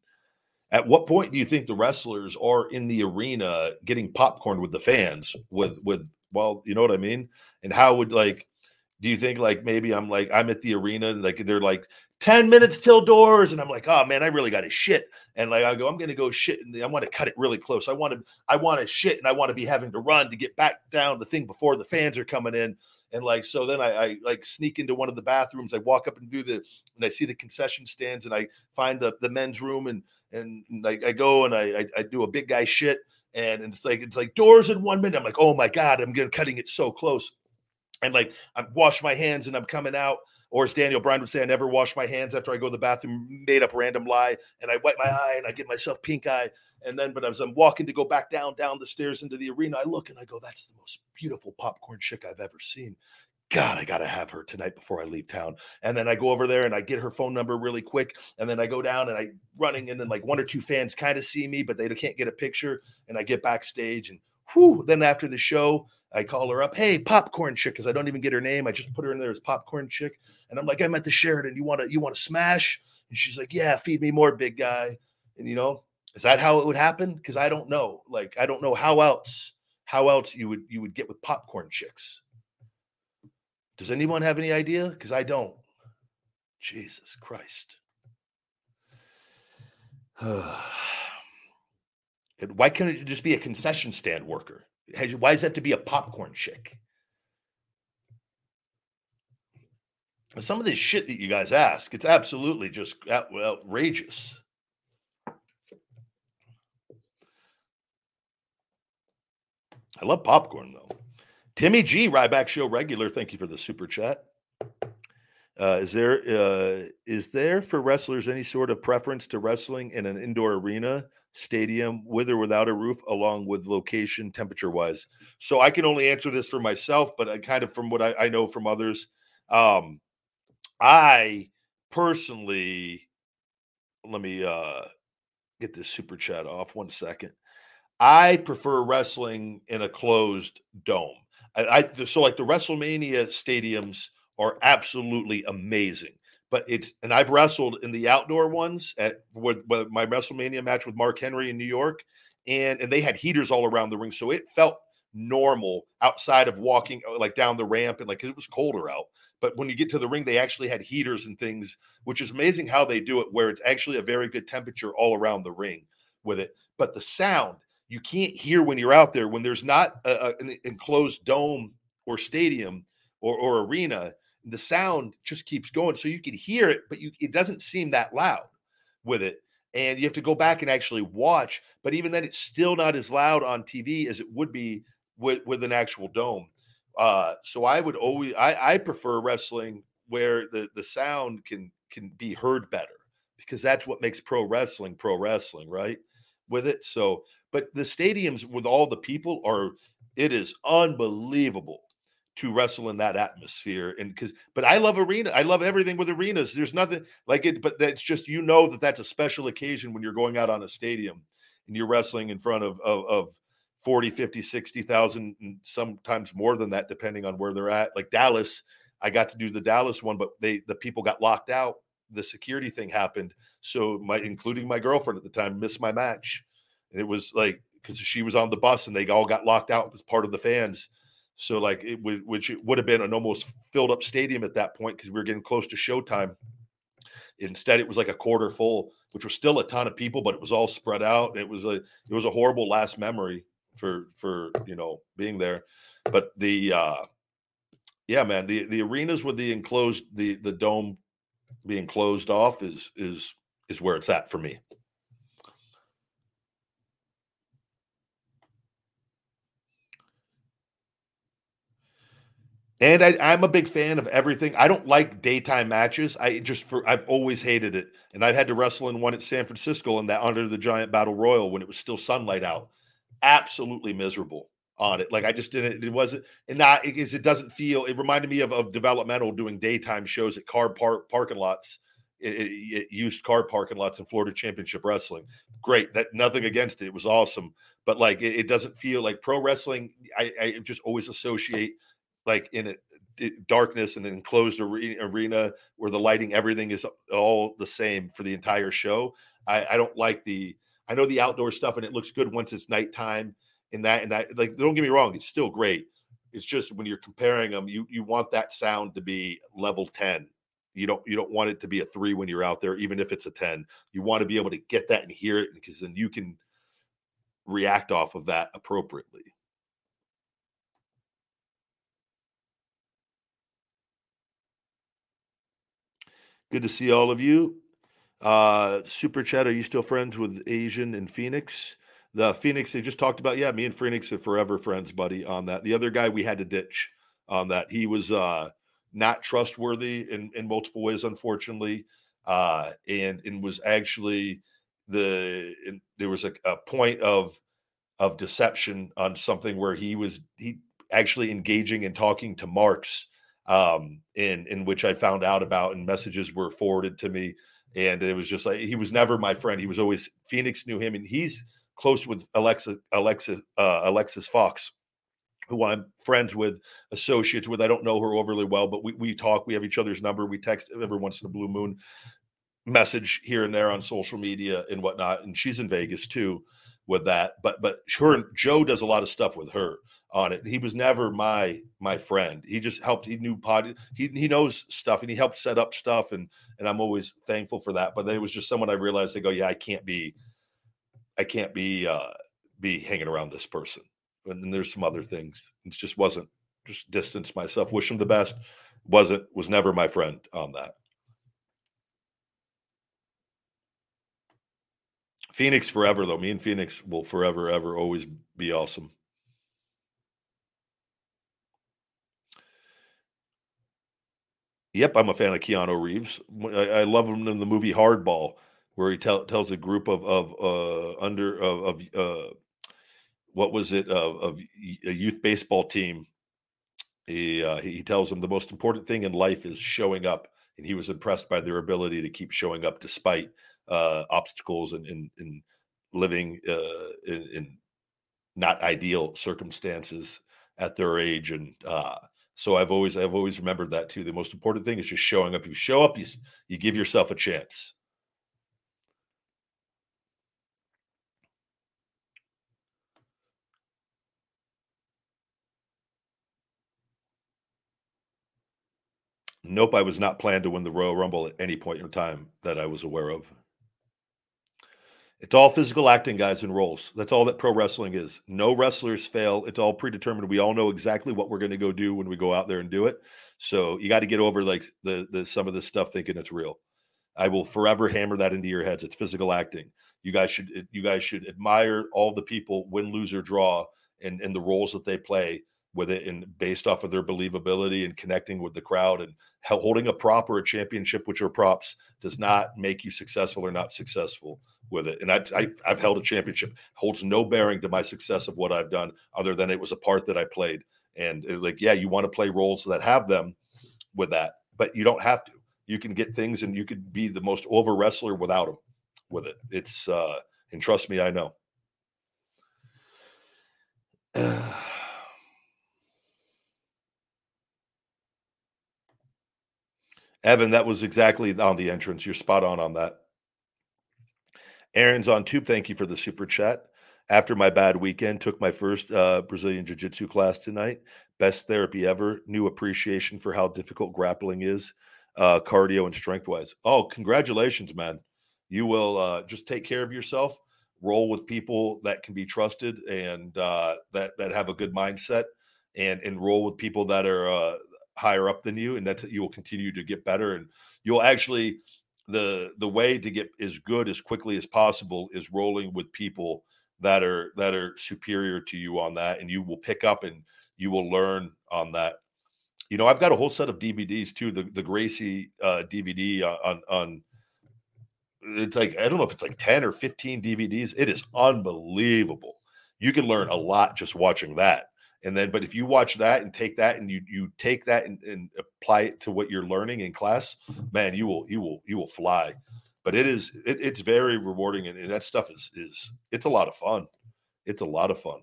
At what point do you think the wrestlers are in the arena getting popcorn with the fans? With with well, you know what I mean? And how would like do you think like maybe I'm like I'm at the arena and like they're like 10 minutes till doors. And I'm like, oh man, I really got to shit. And like I go, I'm gonna go shit and I want to cut it really close. I want to, I want to shit and I want to be having to run to get back down the thing before the fans are coming in. And like so then I, I like sneak into one of the bathrooms. I walk up and do the and I see the concession stands and I find the, the men's room and and like I go and I, I, I do a big guy shit and, and it's like it's like doors in one minute. I'm like, oh my god, I'm getting cutting it so close. And like I wash my hands and I'm coming out or as Daniel Bryan would say, I never wash my hands after I go to the bathroom, made up random lie, and I wipe my eye and I give myself pink eye. And then, but as I'm walking to go back down, down the stairs into the arena, I look and I go, that's the most beautiful popcorn chick I've ever seen. God, I got to have her tonight before I leave town. And then I go over there and I get her phone number really quick. And then I go down and I running and then like one or two fans kind of see me, but they can't get a picture. And I get backstage and whew, then after the show, I call her up, hey, popcorn chick, because I don't even get her name. I just put her in there as popcorn chick. And I'm like, I'm at the Sheraton. You want to you want to smash? And she's like, Yeah, feed me more, big guy. And you know, is that how it would happen? Because I don't know. Like, I don't know how else how else you would you would get with popcorn chicks. Does anyone have any idea? Because I don't. Jesus Christ. Why can't it just be a concession stand worker? Why does that to be a popcorn chick? Some of this shit that you guys ask, it's absolutely just outrageous. I love popcorn though. Timmy G, Ryback Show regular. Thank you for the super chat. Uh, is there uh, is there for wrestlers any sort of preference to wrestling in an indoor arena, stadium, with or without a roof, along with location, temperature wise? So I can only answer this for myself, but I kind of from what I, I know from others. Um, I personally, let me uh, get this super chat off one second. I prefer wrestling in a closed dome. I, I so like the WrestleMania stadiums are absolutely amazing but it's and I've wrestled in the outdoor ones at with, with my WrestleMania match with Mark Henry in New York, and and they had heaters all around the ring, so it felt normal outside of walking uh, like down the ramp and like it was colder out. But when you get to the ring, they actually had heaters and things, which is amazing how they do it, where it's actually a very good temperature all around the ring with it. But the sound you can't hear when you're out there when there's not a, a- an enclosed dome or stadium or, or arena the sound just keeps going. So you can hear it but you it doesn't seem that loud with it. And you have to go back and actually watch but even then it's still not as loud on tv as it would be with with an actual dome uh so i would always i i prefer wrestling where the the sound can can be heard better because that's what makes pro wrestling pro wrestling right with it. So but the stadiums with all the people are it is unbelievable to wrestle in that atmosphere and because but i love arena i love everything with arenas. There's nothing like it but that's just you know that that's a special occasion when you're going out on a stadium and you're wrestling in front of of, of 40 50 60,000 and sometimes more than that depending on where they're at. Like Dallas I got to do the Dallas one but they the people got locked out. The security thing happened. So my including my girlfriend at the time missed my match. And it was like because she was on the bus and they all got locked out as part of the fans. So like it would which it would have been an almost filled up stadium at that point because we were getting close to showtime. Instead it was like a quarter full which was still a ton of people but it was all spread out. It was a it was a horrible last memory for for you know being there but the uh yeah man the the arenas with the enclosed the the dome being closed off is is is where it's at for me And I, I'm a big fan of everything. I don't like daytime matches. I just for I've always hated it, and I had to wrestle in one at San Francisco in that under the Giant Battle Royal when it was still sunlight out. Absolutely miserable on it. Like I just didn't. It wasn't, and not because it doesn't feel. It reminded me of, of developmental doing daytime shows at car park parking lots, it, it, used car parking lots in Florida Championship Wrestling. Great. That nothing against it. It was awesome, but like it, it doesn't feel like pro wrestling. I, I just always associate like in a darkness and enclosed arena where the lighting everything is all the same for the entire show I, I don't like the i know the outdoor stuff and it looks good once it's nighttime and that and that like don't get me wrong it's still great. It's just when you're comparing them you you want that sound to be level 10 you don't you don't want it to be a three when you're out there even if it's a 10 you want to be able to get that and hear it because then you can react off of that appropriately. Good to see all of you. Uh, Super Chat, are you still friends with Asian and Phoenix? The Phoenix they just talked about. Yeah, me and Phoenix are forever friends, buddy, on that. The other guy we had to ditch on that. He was uh not trustworthy in, in multiple ways, unfortunately. Uh and and was actually the in, there was a, a point of of deception on something where he was he actually engaging and talking to Marks um, in in which I found out about, and messages were forwarded to me. And it was just like he was never my friend. He was always Phoenix knew him, and he's close with Alexa Alexa uh, Alexis Fox, who I'm friends with, associates with. I don't know her overly well, but we we talk. We have each other's number. We text every once in a blue moon, message here and there on social media and whatnot. And she's in Vegas too with that. But but her Joe does a lot of stuff with her on it. He was never my my friend. He just helped. He knew pod. He he knows stuff, and he helped set up stuff, and and I'm always thankful for that. But then it was just someone I realized. They go, yeah, I can't be, I can't be uh be hanging around this person. And there's some other things. It just wasn't. Just distance myself. Wish him the best. Wasn't was never my friend on that. Phoenix forever though. Me and Phoenix will forever ever always be awesome. Yep, I'm a fan of Keanu Reeves. I, I love him in the movie Hardball, where he tell, tells a group of of uh, under of, of uh, what was it of, of a youth baseball team. He uh, he tells them the most important thing in life is showing up, and he was impressed by their ability to keep showing up despite uh, obstacles and and living uh, in, in not ideal circumstances at their age and uh So I've always I've always remembered that too. The most important thing is just showing up. You show up, you you give yourself a chance. Nope, I was not planned to win the Royal Rumble at any point in time that I was aware of. It's all physical acting, guys, and roles. That's all that pro wrestling is. No wrestlers fail. It's all predetermined. We all know exactly what we're going to go do when we go out there and do it. So you got to get over like the, the some of this stuff thinking it's real. I will forever hammer that into your heads. It's physical acting. You guys should you guys should admire all the people win, lose, or draw and, and the roles that they play with it and based off of their believability and connecting with the crowd and holding a prop or a championship, which are props, does not make you successful or not successful with it. And I, I, have held a championship, holds no bearing to my success of what I've done, other than it was a part that I played. And like, yeah, you want to play roles that have them with that, but you don't have to. You can get things, and you could be the most over wrestler without them. With it, it's uh, and trust me, I know. Evan, that was exactly on the entrance. You're spot on on that. Aaron's on tube. Thank you for the super chat. After my bad weekend, took my first uh, Brazilian Jiu Jitsu class tonight. Best therapy ever. New appreciation for how difficult grappling is, uh, cardio and strength wise. Oh, congratulations, man. You will uh, just take care of yourself, roll with people that can be trusted and uh, that, that have a good mindset, and, and roll with people that are uh, higher up than you, and that you will continue to get better. And you'll actually, the the way to get as good as quickly as possible is rolling with people that are that are superior to you on that and you will pick up and you will learn on that you know i've got a whole set of dvds too the the gracie uh, dvd on on it's like i don't know if it's like 10 or 15 dvds it is unbelievable you can learn a lot just watching that and then but if you watch that and take that and you you take that and, and apply it to what you're learning in class mm-hmm. man you will you will you will fly. But it is it, it's very rewarding and, and that stuff is is it's a lot of fun. It's a lot of fun.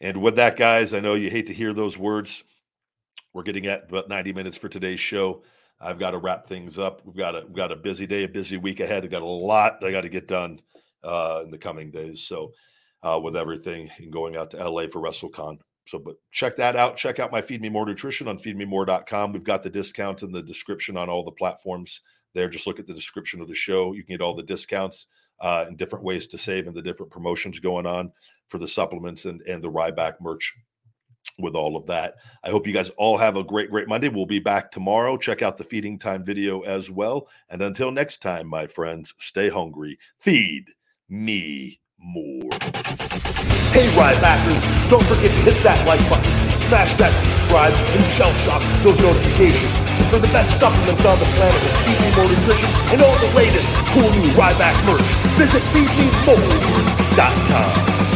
And with that, guys, I know you hate to hear those words. We're getting at about 90 minutes for today's show. I've got to wrap things up. We've got a we've got a busy day, a busy week ahead. I've got a lot I got to get done uh, in the coming days. So uh, with everything and going out to LA for WrestleCon. So, but check that out. Check out my Feed Me More Nutrition on feedmemore.com. We've got the discount in the description on all the platforms there. Just look at the description of the show. You can get all the discounts uh, and different ways to save and the different promotions going on for the supplements and, and the Ryback merch with all of that. I hope you guys all have a great, great Monday. We'll be back tomorrow. Check out the feeding time video as well. And until next time, my friends, stay hungry. Feed me more. Hey, Rybackers, don't forget to hit that like button, smash that subscribe, and shell shock those notifications. For the best supplements on the planet with Feed Me More Nutrition and all the latest cool new Ryback merch, visit feedmemore.com.